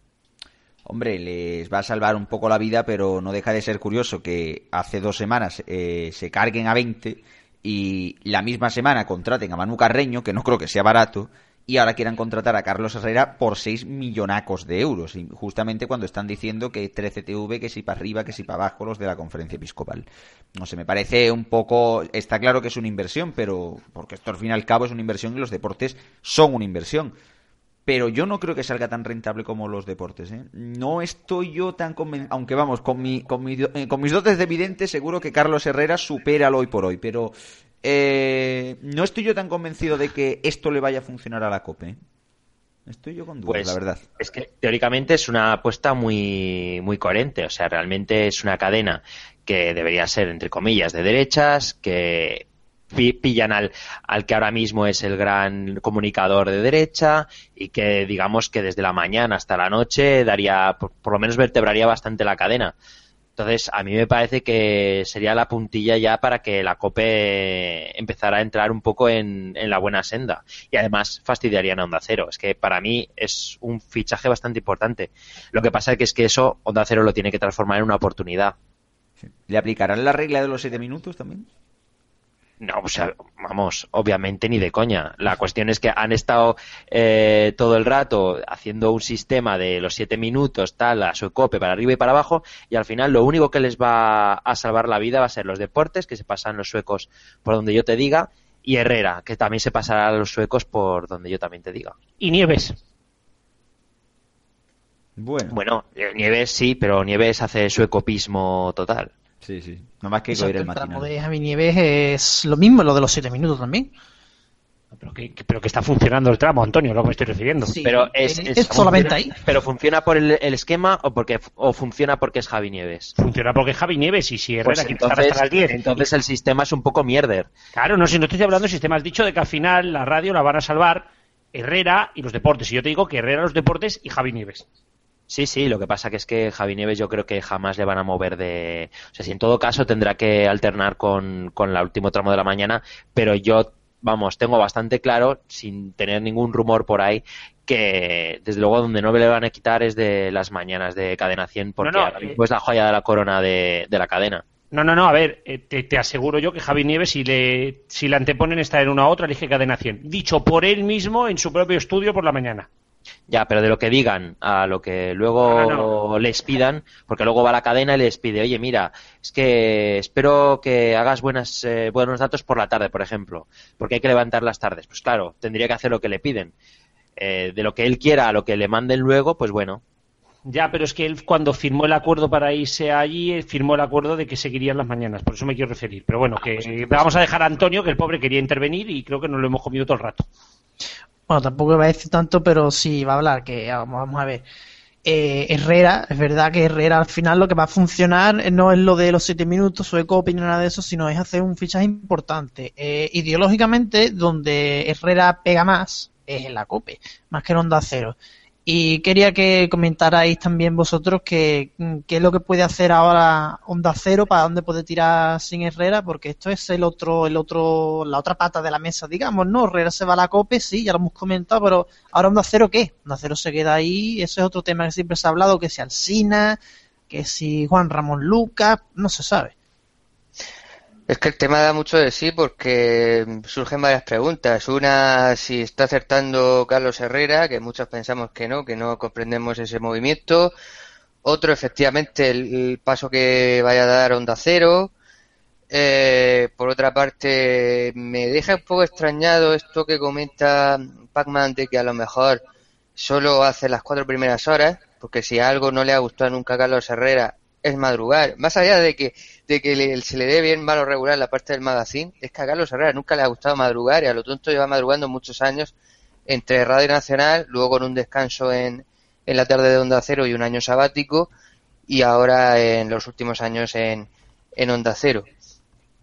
Hombre, les va a salvar un poco la vida, pero no deja de ser curioso que hace dos semanas eh, se carguen a 20 y la misma semana contraten a Manu Carreño, que no creo que sea barato, y ahora quieran contratar a Carlos Herrera por 6 millonacos de euros, justamente cuando están diciendo que 13TV, que si para arriba, que si para abajo los de la conferencia episcopal. No sé, me parece un poco, está claro que es una inversión, pero porque esto al fin y al cabo es una inversión y los deportes son una inversión pero yo no creo que salga tan rentable como los deportes. ¿eh? No estoy yo tan convencido, aunque vamos, con, mi, con, mi, eh, con mis dotes de evidente seguro que Carlos Herrera supera al hoy por hoy, pero eh, no estoy yo tan convencido de que esto le vaya a funcionar a la COPE. Estoy yo con dudas, Pues, la verdad. Es que teóricamente es una apuesta muy, muy coherente. O sea, realmente es una cadena que debería ser, entre comillas, de derechas, que pi- pillan al, al que ahora mismo es el gran comunicador de derecha y que digamos que desde la mañana hasta la noche daría, por, por lo menos vertebraría bastante la cadena. Entonces, a mí me parece que sería la puntilla ya para que la COPE empezara a entrar un poco en, la buena senda. Y además fastidiarían a Onda Cero. Es que para mí es un fichaje bastante importante. Lo que pasa es que, es que eso Onda Cero lo tiene que transformar en una oportunidad. ¿Le aplicarán la regla de los siete minutos también? No, o sea, vamos, obviamente ni de coña. La cuestión es que han estado eh, todo el rato haciendo un sistema de los siete minutos, tal, a su cope para arriba y para abajo, y al final lo único que les va a salvar la vida va a ser los deportes, que se pasan los suecos por donde yo te diga, y Herrera, que también se pasará a los suecos por donde yo también te diga. Y Nieves. Bueno, Bueno, eh, Nieves sí, pero Nieves hace suecopismo total. Sí, sí. No más que coger el el tramo matinal. de Javi Nieves es lo mismo, lo de los 7 minutos también. Pero que, pero que está funcionando el tramo, Antonio, lo que me estoy refiriendo. Sí, Pero es, eh, es- es solamente funciona- ahí. Pero funciona por el, el esquema o porque o funciona porque es Javi Nieves. Funciona porque es Javi Nieves y si Herrera Pues quiere estar entonces, hasta las 10. entonces el sistema es un poco mierder. Claro, no, si no estoy hablando de sistema. Has dicho de que al final la radio la van a salvar Herrera y los deportes. Y yo te digo que Herrera, los deportes y Javi Nieves. Sí, sí, lo que pasa que es que Javi Nieves yo creo que jamás le van a mover de... O sea, si en todo caso tendrá que alternar con, con el último tramo de la mañana, pero yo, vamos, tengo bastante claro, sin tener ningún rumor por ahí, que desde luego donde no le van a quitar es de las mañanas de Cadena 100, porque No, no, ahora eh, es la joya de la corona de, de la cadena. No, no, no, a ver, eh, te, te aseguro yo que Javi Nieves, si le, si le anteponen estar en una u otra, elige cadena 100. Dicho por él mismo en su propio estudio por la mañana. Ya, pero de lo que digan a lo que luego No, les pidan, porque luego va la cadena y les pide, oye, mira, es que espero que hagas buenas, eh, buenos datos por la tarde, por ejemplo, porque hay que levantar las tardes. Pues claro, tendría que hacer lo que le piden. Eh, de lo que él quiera a lo que le manden luego, pues bueno. Ya, pero es que él cuando firmó el acuerdo para irse allí, eh, firmó el acuerdo de que seguirían las mañanas. Por eso me quiero referir. Pero bueno, que eh, vamos a dejar a Antonio, que el pobre quería intervenir y creo que nos lo hemos comido todo el rato. Bueno, tampoco va a decir tanto, pero sí va a hablar, que vamos, a ver. Eh, Herrera, es verdad que Herrera al final lo que va a funcionar no es lo de los 7 minutos, sueco, ni nada de eso, sino es hacer un fichaje importante. Eh, ideológicamente, donde Herrera pega más es en la COPE, más que en Onda Cero. Y quería que comentarais también vosotros que, mm, qué es lo que puede hacer ahora Onda Cero, para dónde puede tirar sin Herrera, porque esto es el otro, el otro, la otra pata de la mesa, digamos, ¿no? Herrera se va a la COPE, sí, ya lo hemos comentado, pero ahora Onda Cero, ¿qué? Onda Cero se queda ahí, ese es otro tema que siempre se ha hablado, que si Alsina, que si Juan Ramón Lucas, no se sabe. Es que el tema da mucho de sí porque surgen varias preguntas. Una, si está acertando Carlos Herrera, que muchos pensamos que no, que no comprendemos ese movimiento. Otro, efectivamente, el, paso que vaya a dar Onda Cero. Eh, por otra parte, me deja un poco extrañado esto que comenta Pacman de que a lo mejor solo hace las cuatro primeras horas, porque si algo no le ha gustado nunca a Carlos Herrera es madrugar. Más allá de que, de que le- se le dé bien malo regular la parte del magazine, es que a Carlos Herrera nunca le ha gustado madrugar y a lo tonto lleva madrugando muchos años entre Radio Nacional, luego con un descanso en, en la tarde de Onda Cero y un año sabático, y ahora en los últimos años en, en Onda Cero.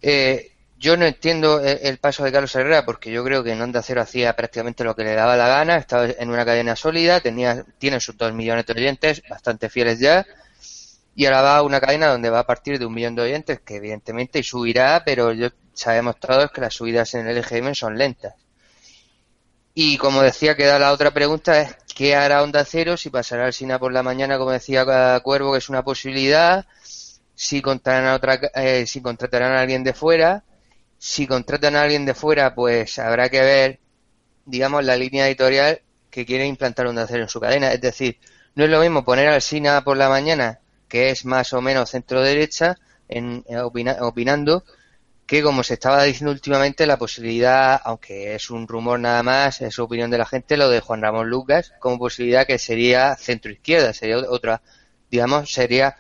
Eh, yo no entiendo el, el paso de Carlos Herrera porque yo creo que en Onda Cero hacía prácticamente lo que le daba la gana, estaba en una cadena sólida, tenía, tiene sus dos millones de oyentes, bastante fieles ya, y ahora va a una cadena donde va a partir de un millón de oyentes, que evidentemente subirá, pero yo, sabemos todos que las subidas en el LGM son lentas. Y como decía, queda la otra pregunta, es ¿qué hará Onda Cero? Si pasará al Sina por la mañana, como decía Cuervo, que es una posibilidad, si contratarán a, otra, eh, si contratarán a alguien de fuera, si contratan a alguien de fuera, pues habrá que ver, digamos, la línea editorial que quiere implantar Onda Cero en su cadena. Es decir, no es lo mismo poner al Sina por la mañana, que es más o menos centro derecha, en, en opina, opinando, que como se estaba diciendo últimamente, la posibilidad, aunque es un rumor nada más, es opinión de la gente, lo de Juan Ramón Lucas, como posibilidad que sería centro izquierda, sería otra, digamos, sería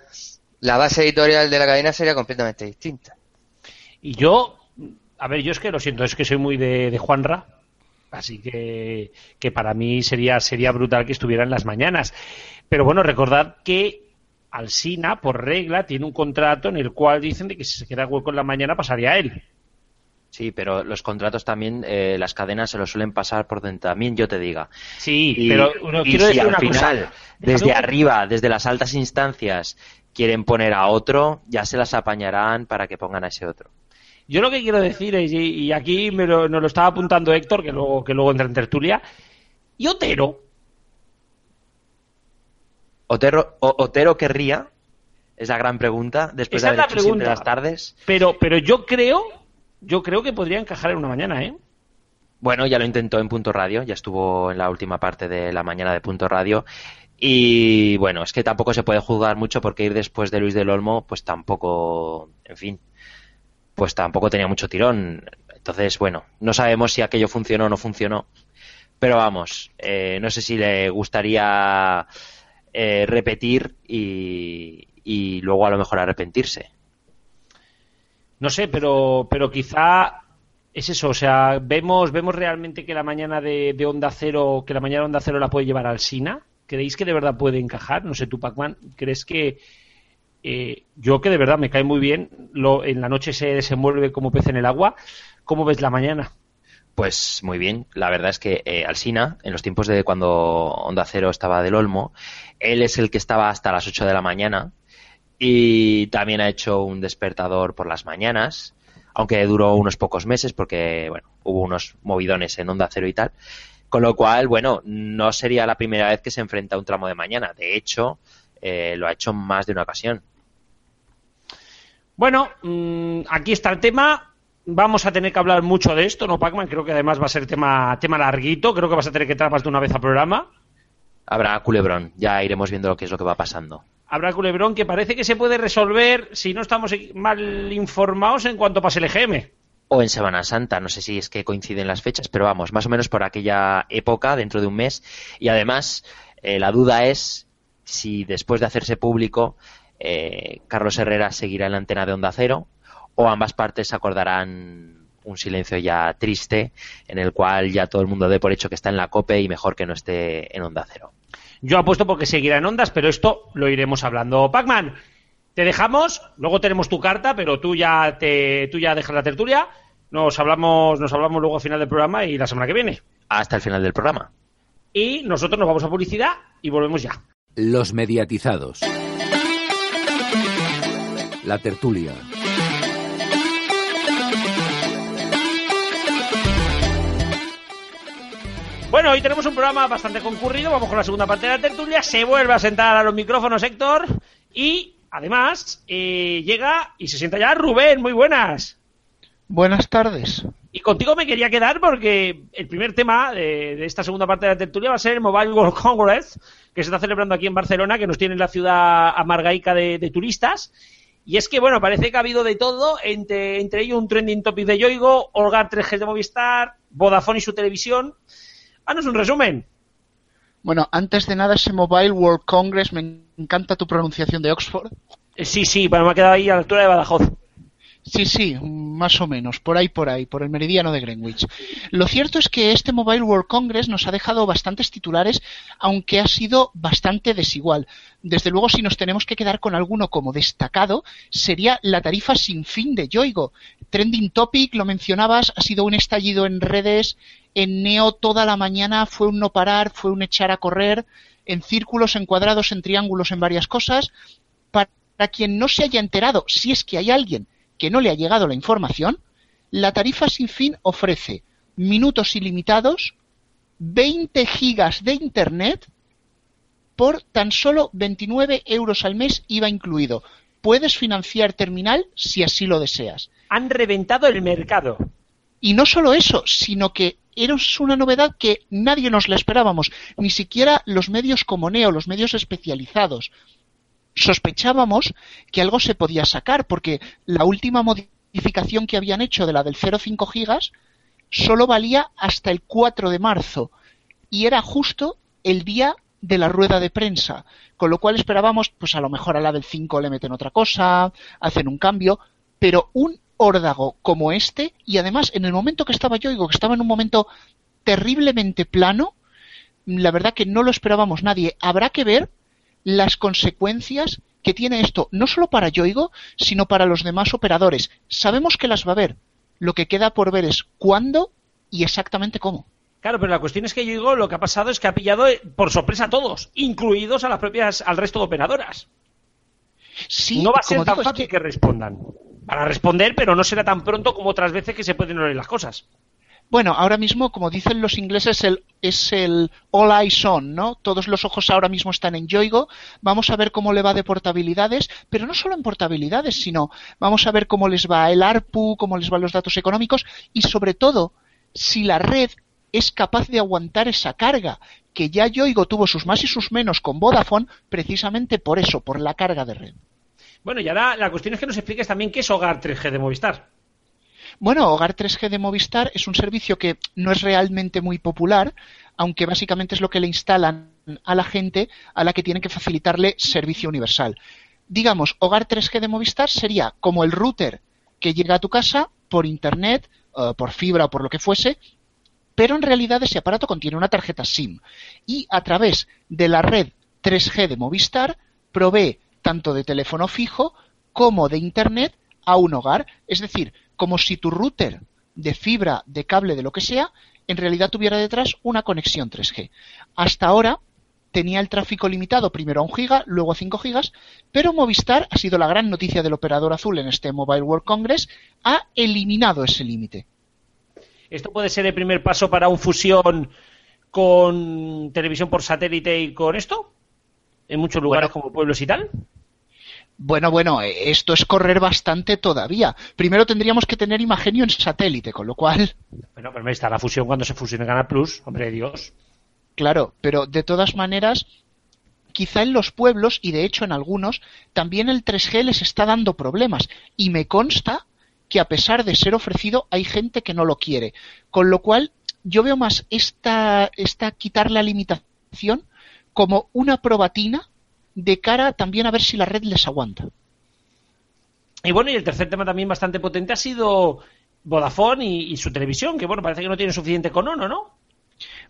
la base editorial de la cadena sería completamente distinta. Y yo, a ver, yo es que lo siento, es que soy muy de, de Juanra, así que, que para mí sería, sería brutal que estuviera en las mañanas. Pero bueno, recordad que Alsina, por regla, tiene un contrato en el cual dicen de que si se queda hueco en la mañana pasaría a él. Sí, pero los contratos también, eh, las cadenas se los suelen pasar por donde también yo te diga. Sí, Y- pero no, y quiero si decir al una final, cosa. desde Déjame- arriba, desde las altas instancias, quieren poner a otro, ya se las apañarán para que pongan a ese otro. Yo lo que quiero decir es, y, y aquí me lo, nos lo estaba apuntando Héctor, que luego, que luego entra en tertulia, y Otero, Otero, O- Otero querría, es la gran pregunta, después Esa de haber hecho siempre las tardes. pero, pero yo creo, yo creo que podría encajar en una mañana, ¿eh? Bueno, ya lo intentó en Punto Radio, ya estuvo en la última parte de la mañana de Punto Radio. Y bueno, es que tampoco se puede juzgar mucho porque ir después de Luis del Olmo, pues tampoco, en fin, pues tampoco tenía mucho tirón. Entonces, bueno, no sabemos si aquello funcionó o no funcionó. Pero vamos, eh, no sé si le gustaría eh, repetir y, y luego a lo mejor arrepentirse. No sé, pero, pero quizá es eso, o sea, vemos, vemos realmente que la mañana de, Onda Cero, que la mañana de Onda Cero la puede llevar al Sina. ¿Creéis que de verdad puede encajar? No sé, tú, Pacman, ¿crees que eh, yo que de verdad me cae muy bien, lo, en la noche se desenvuelve como pez en el agua? ¿Cómo ves la mañana? Pues muy bien, la verdad es que eh, Alsina, en los tiempos de cuando Onda Cero estaba del Olmo, él es el que estaba hasta las 8 de la mañana y también ha hecho un despertador por las mañanas, aunque duró unos pocos meses porque, bueno, hubo unos movidones en Onda Cero y tal. Con lo cual, bueno, no sería la primera vez que se enfrenta a un tramo de mañana. De hecho, eh, lo ha hecho más de una ocasión. Bueno, mm, aquí está el tema. Vamos a tener que hablar mucho de esto, ¿no, Pacman? Creo que además va a ser tema, tema larguito. Creo que vas a tener que entrar más de una vez al programa. Habrá culebrón, ya iremos viendo lo que es lo que va pasando. Habrá culebrón que parece que se puede resolver si no estamos mal informados en cuanto pase el EGM. O en Semana Santa, no sé si es que coinciden las fechas, pero vamos, más o menos por aquella época, dentro de un mes. Y además, eh, la duda es si después de hacerse público, eh, Carlos Herrera seguirá en la antena de Onda Cero o ambas partes acordarán un silencio ya triste en el cual ya todo el mundo dé por hecho que está en la COPE y mejor que no esté en Onda Cero. Yo apuesto porque seguirá en ondas, pero esto lo iremos hablando. Pacman, te dejamos, luego tenemos tu carta, pero tú ya te, tú ya dejas la tertulia. Nos hablamos, nos hablamos luego al final del programa y la semana que viene. Hasta el final del programa. Y nosotros nos vamos a publicidad y volvemos ya. Los mediatizados. La tertulia. Bueno, hoy tenemos un programa bastante concurrido. Vamos con la segunda parte de la tertulia. Se vuelve a sentar a los micrófonos Héctor. Y además eh, llega y se sienta ya Rubén. Muy buenas. Buenas tardes. Y contigo me quería quedar porque el primer tema de, de esta segunda parte de la tertulia va a ser el Mobile World Congress, que se está celebrando aquí en Barcelona, que nos tiene en la ciudad amargaica de, de turistas. Y es que, bueno, parece que ha habido de todo, entre, entre ellos un trending topic de Yoigo, Olgar 3G de Movistar, Vodafone y su televisión. Haznos un resumen. Bueno, antes de nada, ese Mobile World Congress, me encanta tu pronunciación de Oxford. Eh, Sí, sí, bueno, me ha quedado ahí a la altura de Badajoz. Sí, sí, más o menos, por ahí, por ahí, por el meridiano de Greenwich. Lo cierto es que este Mobile World Congress nos ha dejado bastantes titulares, aunque ha sido bastante desigual. Desde luego, si nos tenemos que quedar con alguno como destacado, sería la tarifa sin fin de Yoigo. Trending Topic, lo mencionabas, ha sido un estallido en redes, en Neo toda la mañana fue un no parar, fue un echar a correr, en círculos, en cuadrados, en triángulos, en varias cosas. Para quien no se haya enterado, si es que hay alguien que no le ha llegado la información, la tarifa sin fin ofrece minutos ilimitados, 20 gigas de internet por tan solo 29 euros al mes IVA incluido. Puedes financiar terminal si así lo deseas. Han reventado el mercado. Y no solo eso, sino que era una novedad que nadie nos la esperábamos, ni siquiera los medios como Neo, los medios especializados. Sospechábamos que algo se podía sacar, porque la última modificación que habían hecho de la del 0,5 gigas solo valía hasta el 4 de marzo y era justo el día de la rueda de prensa, con lo cual esperábamos, pues a lo mejor a la del 5 le meten otra cosa, hacen un cambio, pero un órdago como este, y además en el momento que estaba yo, digo que estaba en un momento terriblemente plano, la verdad que no lo esperábamos nadie. Habrá que ver las consecuencias que tiene esto, no solo para Yoigo, sino para los demás operadores. Sabemos que las va a haber. Lo que queda por ver es cuándo y exactamente cómo. Claro, pero la cuestión es que Yoigo lo que ha pasado es que ha pillado eh, por sorpresa a todos, incluidos a las propias, al resto de operadoras. Sí, no va a ser tan fácil que... respondan. Para responder, pero no será tan pronto como otras veces que se pueden oír las cosas. Bueno, ahora mismo, como dicen los ingleses, el, es el all eyes on, ¿no? Todos los ojos ahora mismo están en Yoigo. Vamos a ver cómo le va de portabilidades, pero no solo en portabilidades, sino vamos a ver cómo les va el ARPU, cómo les van los datos económicos y sobre todo si la red es capaz de aguantar esa carga, que ya Yoigo tuvo sus más y sus menos con Vodafone precisamente por eso, por la carga de red. Bueno, y ahora la cuestión es que nos expliques también qué es Hogar 3G de Movistar. Bueno, Hogar 3G de Movistar es un servicio que no es realmente muy popular, aunque básicamente es lo que le instalan a la gente a la que tienen que facilitarle servicio universal. Digamos, Hogar 3G de Movistar sería como el router que llega a tu casa por internet, uh, por fibra o por lo que fuese, pero en realidad ese aparato contiene una tarjeta SIM y a través de la red 3G de Movistar provee tanto de teléfono fijo como de internet a un hogar. Es decir, como si tu router de fibra, de cable, de lo que sea, en realidad tuviera detrás una conexión 3G. Hasta ahora tenía el tráfico limitado primero a un giga, luego a 5 gigas, pero Movistar ha sido la gran noticia del operador azul en este Mobile World Congress, ha eliminado ese límite. ¿Esto puede ser el primer paso para un fusión con televisión por satélite y con esto? En muchos lugares como pueblos y tal. Bueno, bueno, eh, esto es correr bastante todavía. Primero tendríamos que tener Imagenio en satélite, con lo cual. Bueno, pero me está la fusión cuando se fusione Canal Plus, hombre de Dios. Claro, pero de todas maneras, quizá en los pueblos, y de hecho en algunos, también el 3G les está dando problemas. Y me consta que a pesar de ser ofrecido, hay gente que no lo quiere. Con lo cual, yo veo más esta, esta quitar la limitación como una probatina de cara también a ver si la red les aguanta. Y bueno, y el tercer tema también bastante potente ha sido Vodafone y, su televisión, que bueno, parece que no tiene suficiente con Ono, ¿no?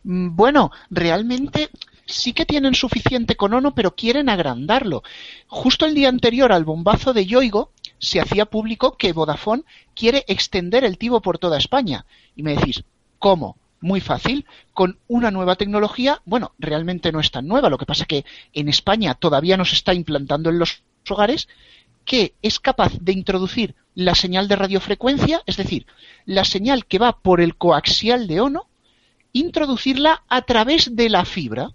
Mm, bueno, realmente sí que tienen suficiente con Ono, pero quieren agrandarlo. Justo el día anterior al bombazo de Yoigo, se hacía público que Vodafone quiere extender el tivo por toda España. Y me decís, ¿cómo? Muy fácil con una nueva tecnología. Bueno, realmente no es tan nueva, lo que pasa que en España todavía no se está implantando en los hogares, que es capaz de introducir la señal de radiofrecuencia, es decir, la señal que va por el coaxial de ONO, introducirla a través de la fibra.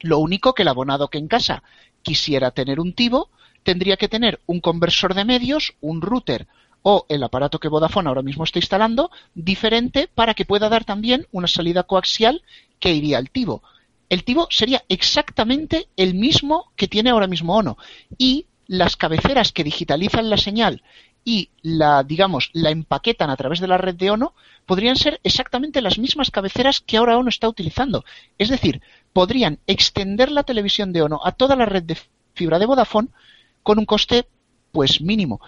Lo único que el abonado que en casa quisiera tener un tivo, tendría que tener un conversor de medios, un router o el aparato que Vodafone ahora mismo está instalando diferente para que pueda dar también una salida coaxial que iría al tivo. El tivo sería exactamente el mismo que tiene ahora mismo ONO y las cabeceras que digitalizan la señal y la, digamos, la empaquetan a través de la red de ONO podrían ser exactamente las mismas cabeceras que ahora ONO está utilizando. Es decir, podrían extender la televisión de ONO a toda la red de fibra de Vodafone con un coste pues mínimo.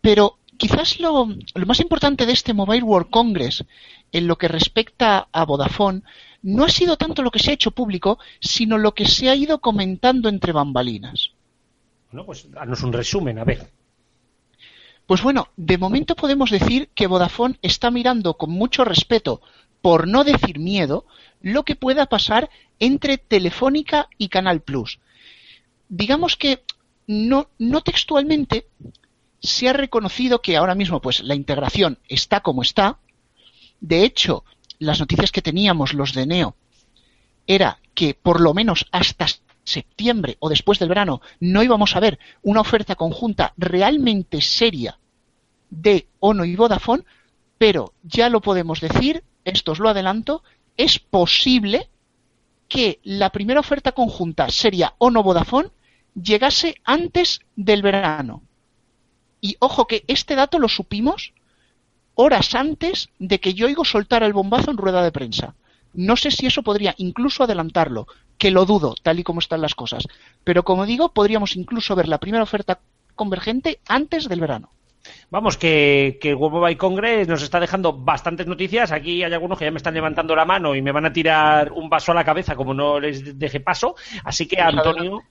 Pero quizás lo, lo, más importante de este Mobile World Congress en lo que respecta a Vodafone no ha sido tanto lo que se ha hecho público, sino lo que se ha ido comentando entre bambalinas. Bueno, pues danos un resumen, a ver. Pues bueno, de momento podemos decir que Vodafone está mirando con mucho respeto, por no decir miedo, lo que pueda pasar entre Telefónica y Canal Plus. Digamos que no, no textualmente se ha reconocido que ahora mismo pues la integración está como está. De hecho, las noticias que teníamos los de Neo era que por lo menos hasta septiembre o después del verano no íbamos a ver una oferta conjunta realmente seria de Ono y Vodafone, pero ya lo podemos decir, esto os lo adelanto, es posible que la primera oferta conjunta seria Ono Vodafone llegase antes del verano. Y ojo que este dato lo supimos horas antes de que Yoigo soltara el bombazo en rueda de prensa. No sé si eso podría incluso adelantarlo, que lo dudo, tal y como están las cosas. Pero como digo, podríamos incluso ver la primera oferta convergente antes del verano. Vamos, que, que el World Congress nos está dejando bastantes noticias. Aquí hay algunos que ya me están levantando la mano y me van a tirar un vaso a la cabeza como no les deje paso. Así que, Antonio.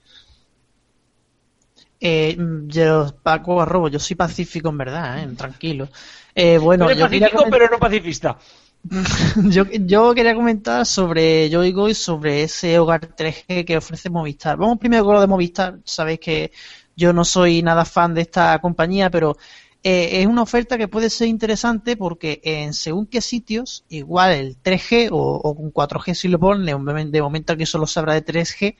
Eh, yo, Paco Arrobo, yo soy pacífico en verdad, ¿eh? tranquilo. Eh, bueno, yo pacífico, pero no pacifista. yo, yo, quería comentar sobre Yoigo y sobre ese hogar 3G que ofrece Movistar. Vamos primero con lo de Movistar. Sabéis que yo no soy nada fan de esta compañía, pero eh, es una oferta que puede ser interesante porque en según qué sitios, igual el 3G o, o con 4G si lo ponen, de momento aquí solo se habla de 3G,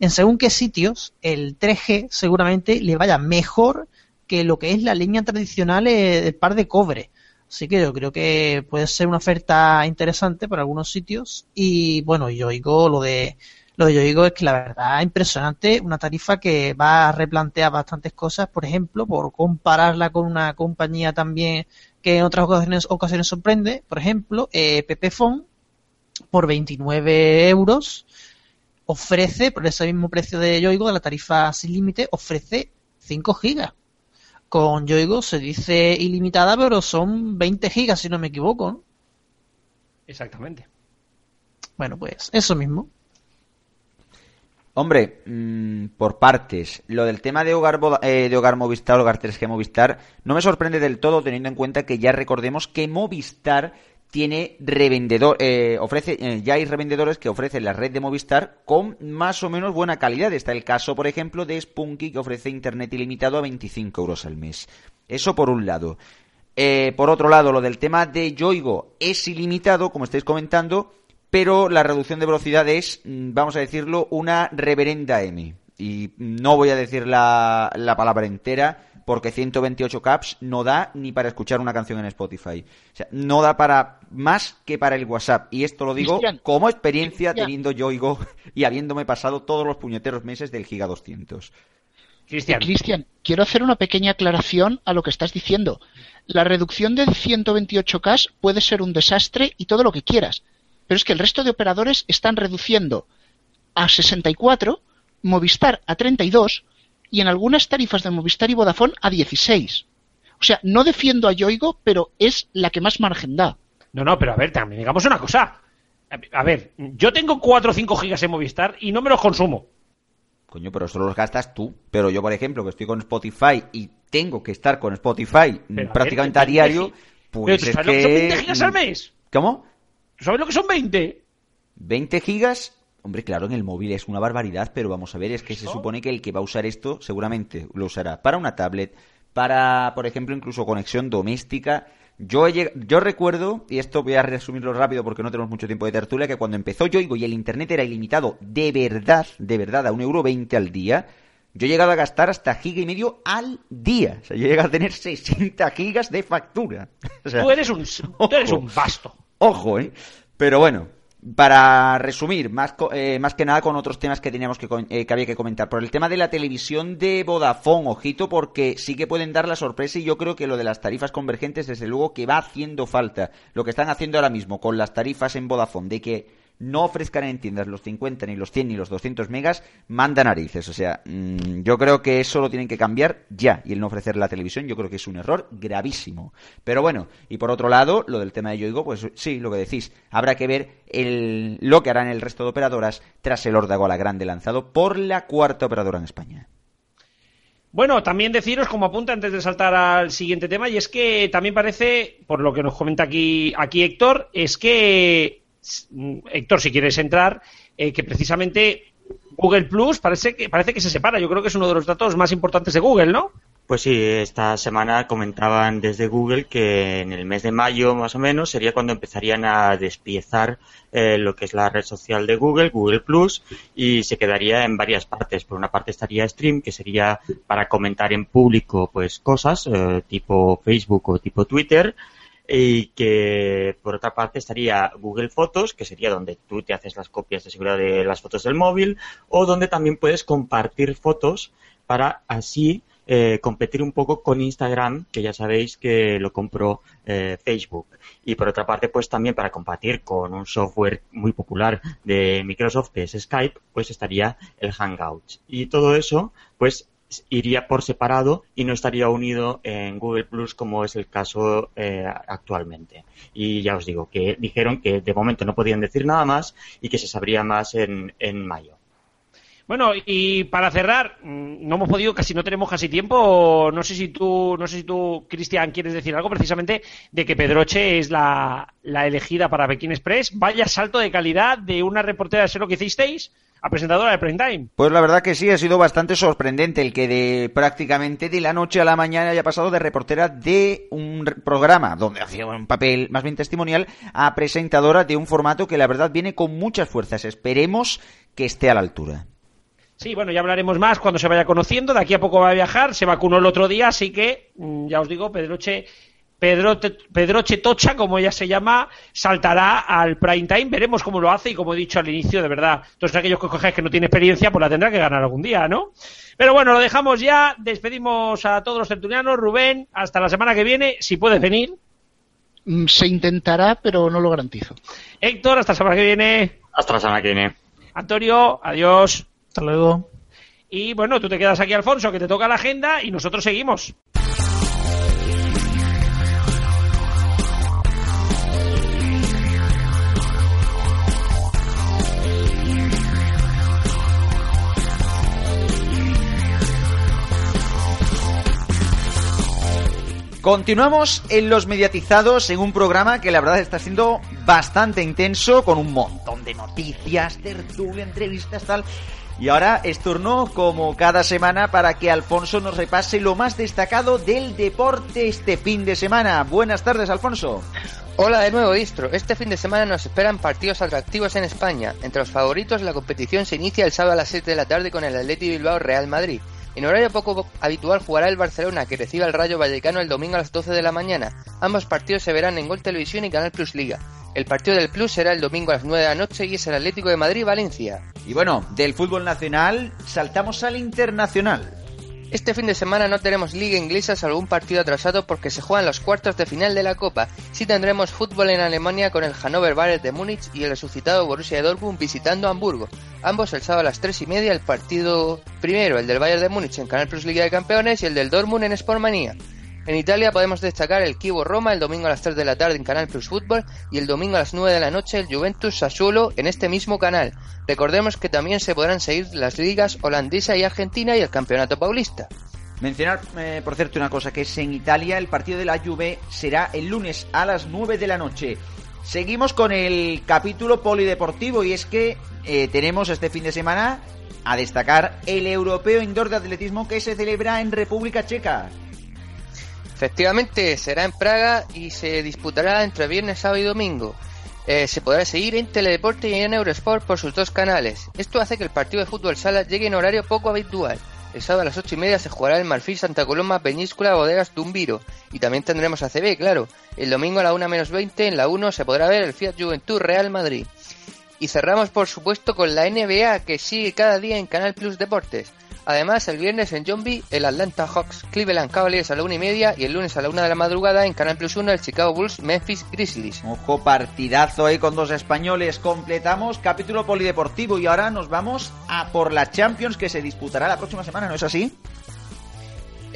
en según qué sitios el 3G seguramente le vaya mejor que lo que es la línea tradicional del par de cobre. Así que yo creo que puede ser una oferta interesante para algunos sitios. Y bueno, yo digo lo de lo que yo digo es que la verdad es impresionante, una tarifa que va a replantear bastantes cosas, por ejemplo, por compararla con una compañía también que en otras ocasiones, ocasiones sorprende, por ejemplo, eh, por 29 euros ofrece, por ese mismo precio de Yoigo, de la tarifa sin límite, ofrece 5 gigas. Con Yoigo se dice ilimitada, pero son 20 gigas, si no me equivoco. ¿no? Exactamente. Bueno, pues eso mismo. Hombre, mmm, por partes, lo del tema de hogar, eh, de hogar Movistar, hogar 3G Movistar, no me sorprende del todo teniendo en cuenta que ya recordemos que Movistar tiene revendedor, eh, ofrece, eh, ya hay revendedores que ofrecen la red de Movistar con más o menos buena calidad. Está el caso, por ejemplo, de Spunky que ofrece internet ilimitado a 25 euros al mes. Eso por un lado. Eh, por otro lado, lo del tema de Yoigo es ilimitado, como estáis comentando, pero la reducción de velocidad es, mm, vamos a decirlo, una reverenda M. Y no voy a decir la, la palabra entera, porque 128 caps no da ni para escuchar una canción en Spotify. O sea, no da para más que para el WhatsApp. Y esto lo digo como experiencia teniendo Yoigo y habiéndome pasado todos los puñeteros meses del Giga 200. Cristian. Cristian, quiero hacer una pequeña aclaración a lo que estás diciendo. La reducción de 128K puede ser un desastre y todo lo que quieras, pero es que el resto de operadores están reduciendo a 64, Movistar a 32 y en algunas tarifas de Movistar y Vodafone a 16. O sea, no defiendo a Yoigo, pero es la que más margen da. No, no, pero a ver, también digamos una cosa. A ver, yo tengo 4 o 5 gigas en Movistar y no me los consumo. Coño, pero solo los gastas tú. Pero yo, por ejemplo, que estoy con Spotify y tengo que estar con Spotify prácticamente a, diario, pues es sabes que... lo que son 20 gigas al mes? ¿Cómo? ¿Sabes lo que son 20? 20 gigas Hombre, claro, en el móvil es una barbaridad, pero vamos a ver, es que se supone que el que va a usar esto seguramente lo usará para una tablet, para, por ejemplo, incluso conexión doméstica. Yo, yo recuerdo, y esto voy a resumirlo rápido porque no tenemos mucho tiempo de tertulia, que cuando empezó Yoigo y el internet era ilimitado de verdad, de verdad, a un euro veinte al día, yo he llegado a gastar hasta giga y medio al día. O sea, yo he llegado a tener 60 gigas de factura. tú, eres un, tú eres un vasto. Ojo, ¿eh? Pero bueno, para resumir, más, eh, más que nada con otros temas que teníamos que, eh, que había que comentar. Por el tema de la televisión de Vodafone, ojito, porque sí que pueden dar la sorpresa y yo creo que lo de las tarifas convergentes, desde luego que va haciendo falta. Lo que están haciendo ahora mismo con las tarifas en Vodafone, de que no ofrezcan en tiendas los 50, ni los 100, ni los 200 megas, manda narices. O sea, mm, yo creo que eso lo tienen que cambiar ya. Y el no ofrecer la televisión, yo creo que es un error gravísimo. Pero bueno, y por otro lado, lo del tema de Yoigo, pues sí, lo que decís, habrá que ver lo que harán el resto de operadoras tras el órdago a la grande lanzado por la cuarta operadora en España. Bueno, también deciros como apunta antes de saltar al siguiente tema, y es que también parece, por lo que nos comenta aquí, aquí Héctor, es que, Héctor, si quieres entrar, eh, que precisamente Google Plus parece que, parece que se separa. Yo creo que es uno de los datos más importantes de Google, ¿no? Pues sí, esta semana comentaban desde Google que en el mes de mayo más o menos sería cuando empezarían a despiezar eh, lo que es la red social de Google, Google Plus, y se quedaría en varias partes. Por una parte estaría Stream, que sería para comentar en público pues cosas eh, tipo Facebook o tipo Twitter, y que por otra parte estaría Google Fotos, que sería donde tú te haces las copias de seguridad de las fotos del móvil, o donde también puedes compartir fotos para así eh, competir un poco con Instagram, que ya sabéis que lo compró eh, Facebook. Y por otra parte, pues también para compartir con un software muy popular de Microsoft, que es Skype, pues estaría el Hangouts. Y todo eso, pues iría por separado y no estaría unido en Google Plus como es el caso eh, actualmente. Y ya os digo que dijeron que de momento no podían decir nada más y que se sabría más en, en mayo. Bueno, y para cerrar, mm, no hemos podido, casi no tenemos casi tiempo. No sé si tú, no sé si tú, Cristian, quieres decir algo precisamente de que Pedroche es la, la elegida para Pekín Express. Vaya salto de calidad de una reportera de ser lo que hicisteis a presentadora de Prime Time. Pues la verdad que sí, ha sido bastante sorprendente el que de prácticamente de la noche a la mañana haya pasado de reportera de un programa donde hacía un papel más bien testimonial a presentadora de un formato que la verdad viene con muchas fuerzas. Esperemos que esté a la altura. Sí, bueno, ya hablaremos más cuando se vaya conociendo. De aquí a poco va a viajar, se vacunó el otro día, así que mm, ya os digo, Pedroche, Pedro, Pedroche Tocha, como ella se llama, saltará al prime time. Veremos cómo lo hace y como he dicho al inicio, de verdad, todos aquellos que cojáis que no tiene experiencia, pues la tendrá que ganar algún día, ¿no? Pero bueno, lo dejamos ya. Despedimos a todos los tertulianos. Rubén, hasta la semana que viene, si puedes venir. Mm, Se intentará, pero no lo garantizo. Héctor, hasta la semana que viene. Hasta la semana que viene. Antonio, adiós. Hasta luego. Y bueno, tú te quedas aquí, Alfonso, que te toca la agenda y nosotros seguimos. Continuamos en los mediatizados en un programa que la verdad está siendo bastante intenso con un montón de noticias, tertulia, entrevistas, tal. Y ahora es turno, como cada semana, para que Alfonso nos repase lo más destacado del deporte este fin de semana. Buenas tardes, Alfonso. Hola de nuevo, Distro. Este fin de semana nos esperan partidos atractivos en España. Entre los favoritos, la competición se inicia el sábado a las 7 de la tarde con el Atleti Bilbao Real Madrid. En horario poco habitual jugará el Barcelona, que recibe al Rayo Vallecano el domingo a las 12 de la mañana. Ambos partidos se verán en Gol Televisión y Canal Plus Liga. El partido del Plus será el domingo a las 9 de la noche y es el Atlético de Madrid-Valencia. Y bueno, del fútbol nacional saltamos al internacional. Este fin de semana no tenemos liga inglesa salvo un partido atrasado porque se juegan los cuartos de final de la Copa. Sí tendremos fútbol en Alemania con el Hannover Bayern de Múnich y el resucitado Borussia Dortmund visitando Hamburgo. Ambos el sábado a las 3 y media, el partido primero, el del Bayern de Múnich en Canal Plus Liga de Campeones y el del Dortmund en Sportmanía. En Italia podemos destacar el Kibo Roma el domingo a las 3 de la tarde en Canal Plus Fútbol y el domingo a las 9 de la noche el Juventus Sassuolo en este mismo canal. Recordemos que también se podrán seguir las ligas holandesa y argentina y el Campeonato Paulista. Mencionar, eh, por cierto, una cosa, que es en Italia el partido de la Juve será el lunes a las 9 de la noche. Seguimos con el capítulo polideportivo y es que eh, tenemos este fin de semana a destacar el Europeo Indoor de Atletismo que se celebra en República Checa. Efectivamente, será en Praga y se disputará entre viernes, sábado y domingo. Eh, se podrá seguir en Teledeporte y en Eurosport por sus dos canales. Esto hace que el partido de fútbol sala llegue en horario poco habitual. El sábado a las ocho y media se jugará el Marfil Santa Coloma Peñíscola Bodegas Dumbiro. Y también tendremos ACB, claro. El domingo a la 1 menos 20 en la 1 se podrá ver el Fiat Juventud Real Madrid. Y cerramos por supuesto con la NBA que sigue cada día en Canal Plus Deportes. Además, el viernes en Zombie, el Atlanta Hawks Cleveland Cavaliers a la una y media y el lunes a la una de la madrugada en Canal Plus 1 el Chicago Bulls Memphis Grizzlies. Ojo, partidazo ahí con dos españoles. Completamos capítulo polideportivo y ahora nos vamos a por la Champions que se disputará la próxima semana, ¿no es así?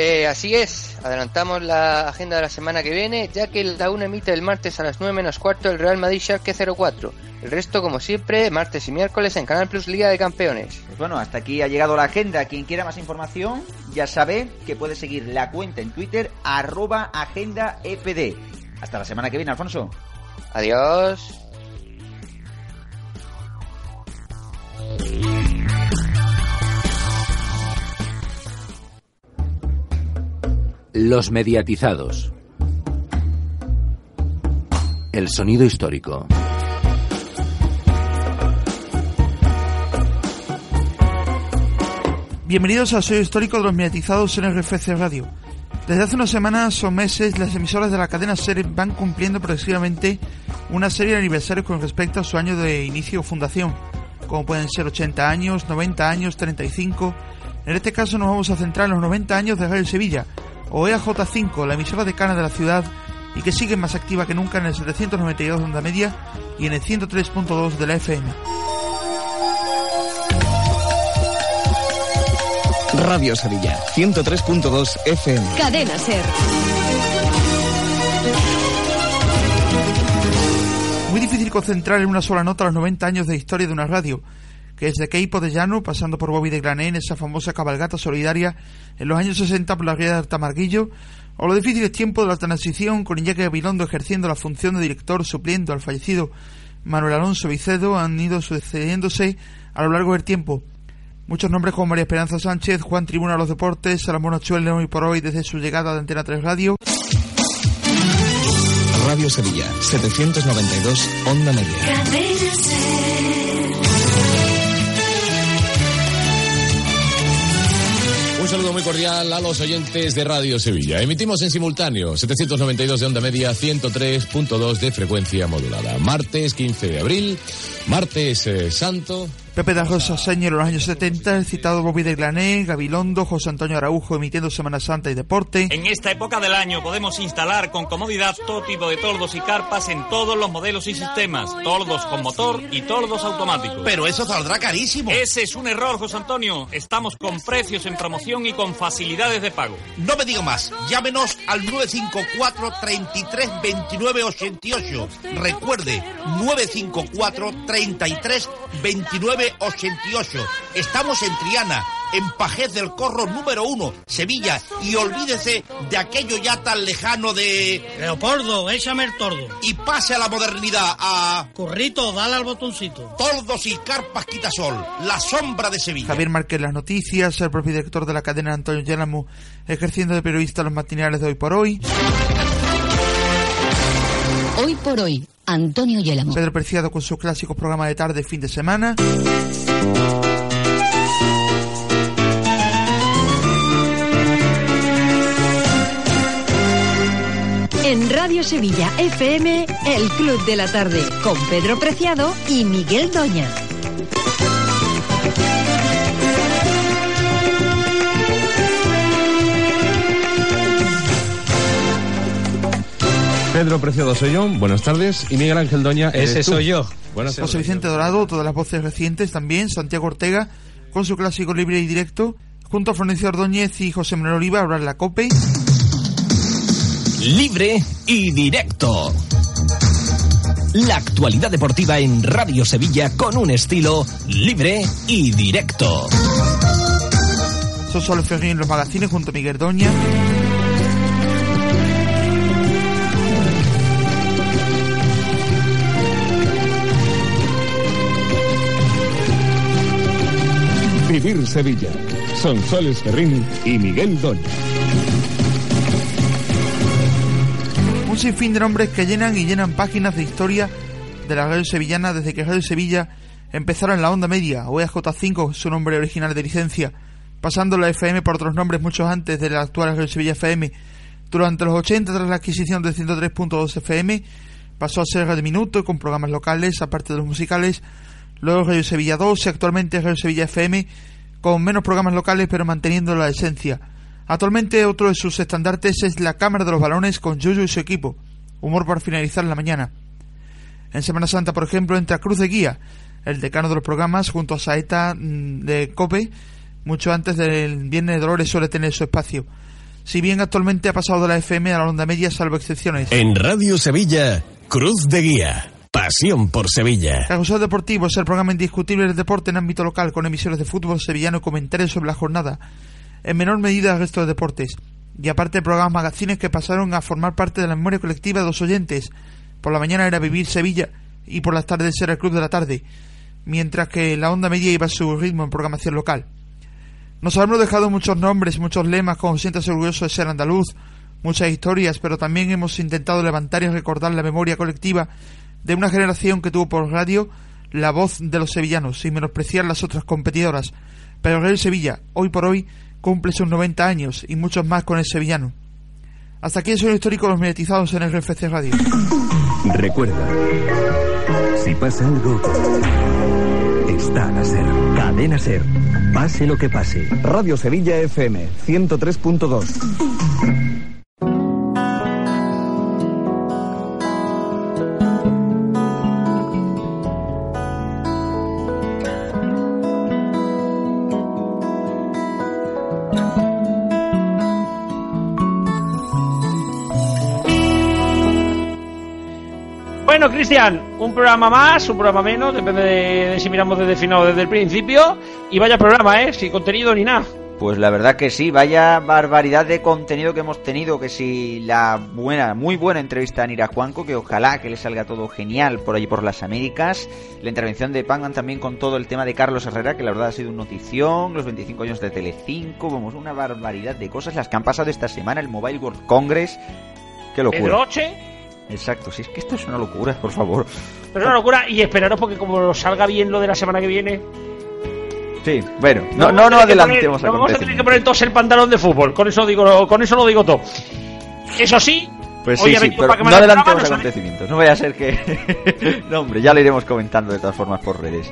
Eh, así es, adelantamos la agenda de la semana que viene, ya que la 1 emite el martes a las 9 menos cuarto el Real Madrid Schalke 04. El resto, como siempre, martes y miércoles en Canal Plus Liga de Campeones. Pues bueno, hasta aquí ha llegado la agenda. Quien quiera más información, ya sabe que puede seguir la cuenta en Twitter, arroba agenda FD. Hasta la semana que viene, Alfonso. Adiós. Los mediatizados. El sonido histórico. Bienvenidos al Sonido Histórico de los Mediatizados en RFC Radio. Desde hace unas semanas o meses, las emisoras de la cadena SER van cumpliendo progresivamente una serie de aniversarios con respecto a su año de inicio o fundación, como pueden ser 80 años, 90 años, 35. En este caso nos vamos a centrar en los 90 años de Radio Sevilla, o EAJ5, la emisora de Cana de la ciudad, y que sigue más activa que nunca en el 792 de onda media y en el 103.2 de la FM. Radio Sevilla, 103.2 FM. Cadena Ser. Muy difícil concentrar en una sola nota los 90 años de historia de una radio, que desde Keipo de Llano, pasando por Bobby de Grané en esa famosa cabalgata solidaria en los años 60 por la ría de Artamarguillo, o los difíciles tiempos de la transición con Iñaki Gabilondo ejerciendo la función de director supliendo al fallecido Manuel Alonso Vicedo han ido sucediéndose a lo largo del tiempo. Muchos nombres como María Esperanza Sánchez, Juan Tribuna de los Deportes, Salomón Ochoa hoy por hoy desde su llegada de Antena 3 Radio. Radio Sevilla, 792 Onda Media. Un saludo muy cordial a los oyentes de Radio Sevilla. Emitimos en simultáneo 792 de onda media, 103.2 de frecuencia modulada. Martes 15 de abril, martes eh, santo, Pepe da Rosa Señor en los años 70, el citado Bobby de Glané, Gabilondo, José Antonio Araujo emitiendo Semana Santa y Deporte. En esta época del año podemos instalar con comodidad todo tipo de tordos y carpas en todos los modelos y sistemas. Tordos con motor y tordos automáticos. Pero eso saldrá carísimo. Ese es un error, José Antonio. Estamos con precios en promoción y con facilidades de pago. No me digo más. Llámenos al 954 33 29 88. Recuerde, 954 33 29 88. Estamos en Triana, en Pajez del Corro número 1, Sevilla. Y olvídese de aquello ya tan lejano de... Leopoldo, échame el tordo. Y pase a la modernidad, a... Currito, dale al botoncito. Tordos y carpas quitasol, la sombra de Sevilla. Javier Márquez, las noticias, el propio director de la cadena Antonio Yálamo, ejerciendo de periodista los matinales de hoy por hoy. Hoy por hoy, Antonio Yelamo. Pedro Preciado con sus clásicos programas de tarde fin de semana. En Radio Sevilla FM, El Club de la Tarde, con Pedro Preciado y Miguel Doña. Pedro Preciado soy yo, buenas tardes. Y Miguel Ángel Doña. Ese soy yo. Buenas tardes. José Vicente Dorado, todas las voces recientes también. Santiago Ortega, con su clásico libre y directo. Junto a Florencio Ordóñez y José Manuel Oliva, hablar la COPE. Libre y directo. La actualidad deportiva en Radio Sevilla con un estilo libre y directo. Sosolo Ferrín en los magazines junto a Miguel Doña. Vivir Sevilla. Son Soles Ferrín y Miguel Doña. Un sinfín de nombres que llenan y llenan páginas de historia de la radio sevillana desde que Radio Sevilla empezaron en la onda media, o EJ5, su nombre original de licencia, pasando la FM por otros nombres muchos antes de la actual Radio Sevilla FM. Durante los 80, tras la adquisición de 103.2 FM, pasó a ser Radio Minuto con programas locales, aparte de los musicales, luego Radio Sevilla 2 y actualmente Radio Sevilla FM, con menos programas locales pero manteniendo la esencia. Actualmente otro de sus estandartes es la Cámara de los Balones con Yoyo y su equipo. Humor para finalizar la mañana. En Semana Santa, por ejemplo, entra Cruz de Guía, el decano de los programas, junto a Saeta mm, de Cope, mucho antes del Viernes de Dolores suele tener su espacio. Si bien actualmente ha pasado de la FM a la onda media, salvo excepciones. En Radio Sevilla, Cruz de Guía. Pasión por Sevilla. Carrusel Deportivo es el programa indiscutible del deporte en ámbito local, con emisiones de fútbol sevillano y comentarios sobre la jornada. En menor medida el resto de deportes. Y aparte programas magazines que pasaron a formar parte de la memoria colectiva de los oyentes. Por la mañana era Vivir Sevilla y por las tardes era el Club de la Tarde. Mientras que la onda media iba a su ritmo en programación local. Nos habremos dejado muchos nombres, muchos lemas, como siéntase orgulloso de ser andaluz, muchas historias, pero también hemos intentado levantar y recordar la memoria colectiva de una generación que tuvo por radio la voz de los sevillanos, sin menospreciar las otras competidoras. Pero el Sevilla, hoy por hoy, cumple sus 90 años y muchos más con el sevillano. Hasta aquí el sueño histórico de los mediatizados en el RFC Radio. Recuerda, si pasa algo, está a ser. Cadena Ser. Pase lo que pase. Radio Sevilla FM 103.2. Cristian, un programa más, un programa menos, depende de, de si miramos desde el final o desde el principio. Y vaya programa, ¿eh? Sin contenido ni nada. Pues la verdad que sí, vaya barbaridad de contenido que hemos tenido, que si la buena, muy buena entrevista a Nira Juanco, que ojalá que le salga todo genial por allí por las Américas, la intervención de Pangan también con todo el tema de Carlos Herrera, que la verdad ha sido una notición, los 25 años de Telecinco, vamos, una barbaridad de cosas, las que han pasado esta semana, el Mobile World Congress, qué locura. Pedroche, Exacto, si es que esto es una locura, por favor. pero es una locura. Y esperaros porque como salga bien lo de la semana que viene... Sí, bueno, no, no, a no adelantemos poner- vamos a tener que poner todos el pantalón de fútbol. Con eso digo, con eso lo digo todo. Eso sí, Pues sí, sí, pero no adelantemos acontecimientos. No vaya a ser que... no, hombre, ya lo iremos comentando de todas formas por redes.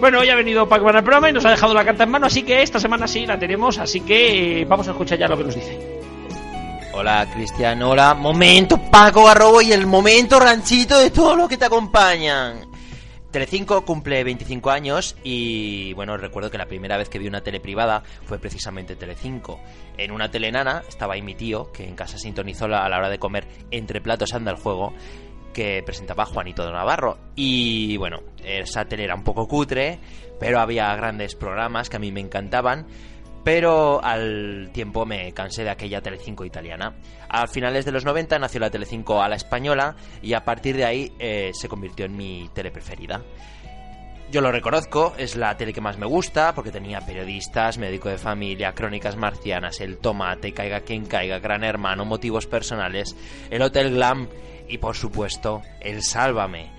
Bueno, hoy ha venido Pac-Man al programa y nos ha dejado la carta en mano, así que esta semana sí la tenemos, así que eh, vamos a escuchar ya lo que nos dice. Hola Cristian, hola. Momento Paco Garrobo y el momento ranchito de todos los que te acompañan. Telecinco cumple 25 años y bueno, recuerdo que la primera vez que vi una tele privada fue precisamente Telecinco. En una telenana estaba ahí mi tío, que en casa sintonizó a la hora de comer entre platos anda el juego, que presentaba Juanito de Navarro. Y bueno, esa tele era un poco cutre, pero había grandes programas que a mí me encantaban. Pero al tiempo me cansé de aquella Telecinco italiana. A finales de los 90 nació la Telecinco a la española y a partir de ahí eh, se convirtió en mi tele preferida. Yo lo reconozco, es la tele que más me gusta porque tenía periodistas, médico de familia, crónicas marcianas, el tomate, caiga quien caiga, gran hermano, motivos personales, el Hotel Glam y por supuesto el Sálvame.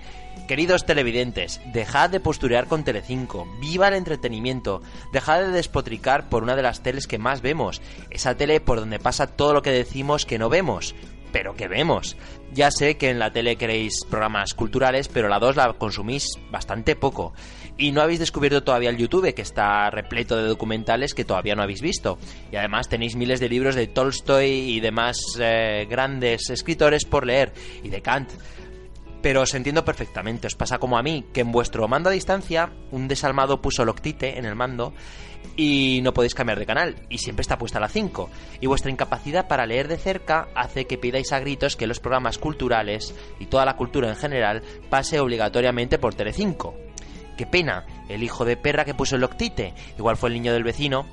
Queridos televidentes, dejad de posturear con Telecinco, viva el entretenimiento, dejad de despotricar por una de las teles que más vemos, esa tele por donde pasa todo lo que decimos que no vemos, pero que vemos. Ya sé que en la tele queréis programas culturales, pero la 2 la consumís bastante poco. Y no habéis descubierto todavía el YouTube, que está repleto de documentales que todavía no habéis visto. Y además tenéis miles de libros de Tolstoy y demás eh, grandes escritores por leer, y de Kant. Pero os entiendo perfectamente, os pasa como a mí, que en vuestro mando a distancia un desalmado puso Loctite en el mando y no podéis cambiar de canal, y siempre está puesta la 5. Y vuestra incapacidad para leer de cerca hace que pidáis a gritos que los programas culturales y toda la cultura en general pase obligatoriamente por Telecinco. Qué pena, el hijo de perra que puso el Loctite, igual fue el niño del vecino,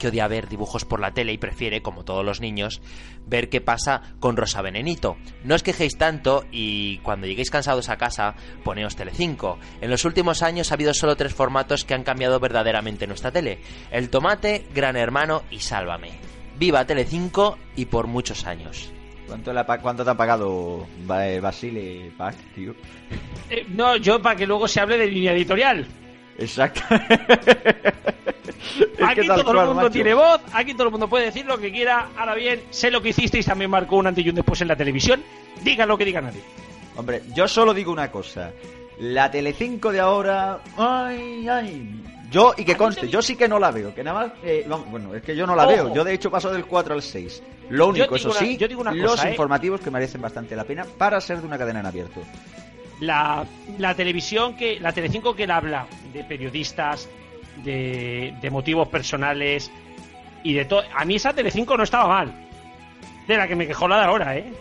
que odia ver dibujos por la tele y prefiere, como todos los niños, ver qué pasa con Rosa Venenito. No os quejéis tanto y cuando lleguéis cansados a casa, poneos Telecinco. En los últimos años ha habido solo tres formatos que han cambiado verdaderamente nuestra tele. El Tomate, Gran Hermano y Sálvame. Viva Telecinco y por muchos años. ¿Cuánto, cuánto te ha pagado Ba- Basile Pac, tío? Eh, no, yo para que luego se hable de línea editorial. Exacto. Aquí todo el mundo macho. tiene voz, aquí todo el mundo puede decir lo que quiera. Ahora bien, sé lo que hicisteis, también marcó un antes y un después en la televisión. Digan lo que diga nadie. Hombre, yo solo digo una cosa. La Telecinco de ahora... Ay, ay... Yo, y que conste, yo sí que no la veo, que nada más, eh, no, bueno, es que yo no la Ojo. veo, yo de hecho paso del 4 al 6. Lo único, eso una- sí, yo digo una los cosa, ¿eh? informativos que merecen bastante la pena para ser de una cadena en abierto. La, la televisión que la Telecinco que le habla de periodistas de, de motivos personales y de todo a mí esa Telecinco no estaba mal de la que me quejó la de ahora eh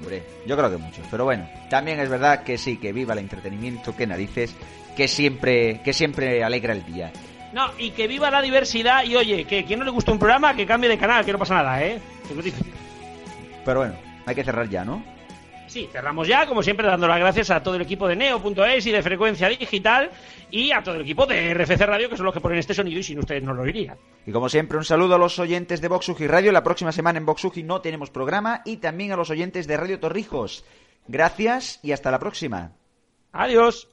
Hombre, yo creo que muchos, pero bueno, también es verdad que sí, que viva el entretenimiento, que narices, que siempre, que siempre alegra el día. no y que viva la diversidad y oye que quien no le gusta un programa que cambie de canal que no pasa nada eh. Pero bueno, hay que cerrar ya, ¿no? Sí, cerramos ya, como siempre, dando las gracias a todo el equipo de Neo.es y de Frecuencia Digital y a todo el equipo de RFC Radio, que son los que ponen este sonido y sin ustedes no lo oirían. Y como siempre, un saludo a los oyentes de Voxugi Radio. La próxima semana en Voxugi no tenemos programa. Y también a los oyentes de Radio Torrijos. Gracias y hasta la próxima. Adiós.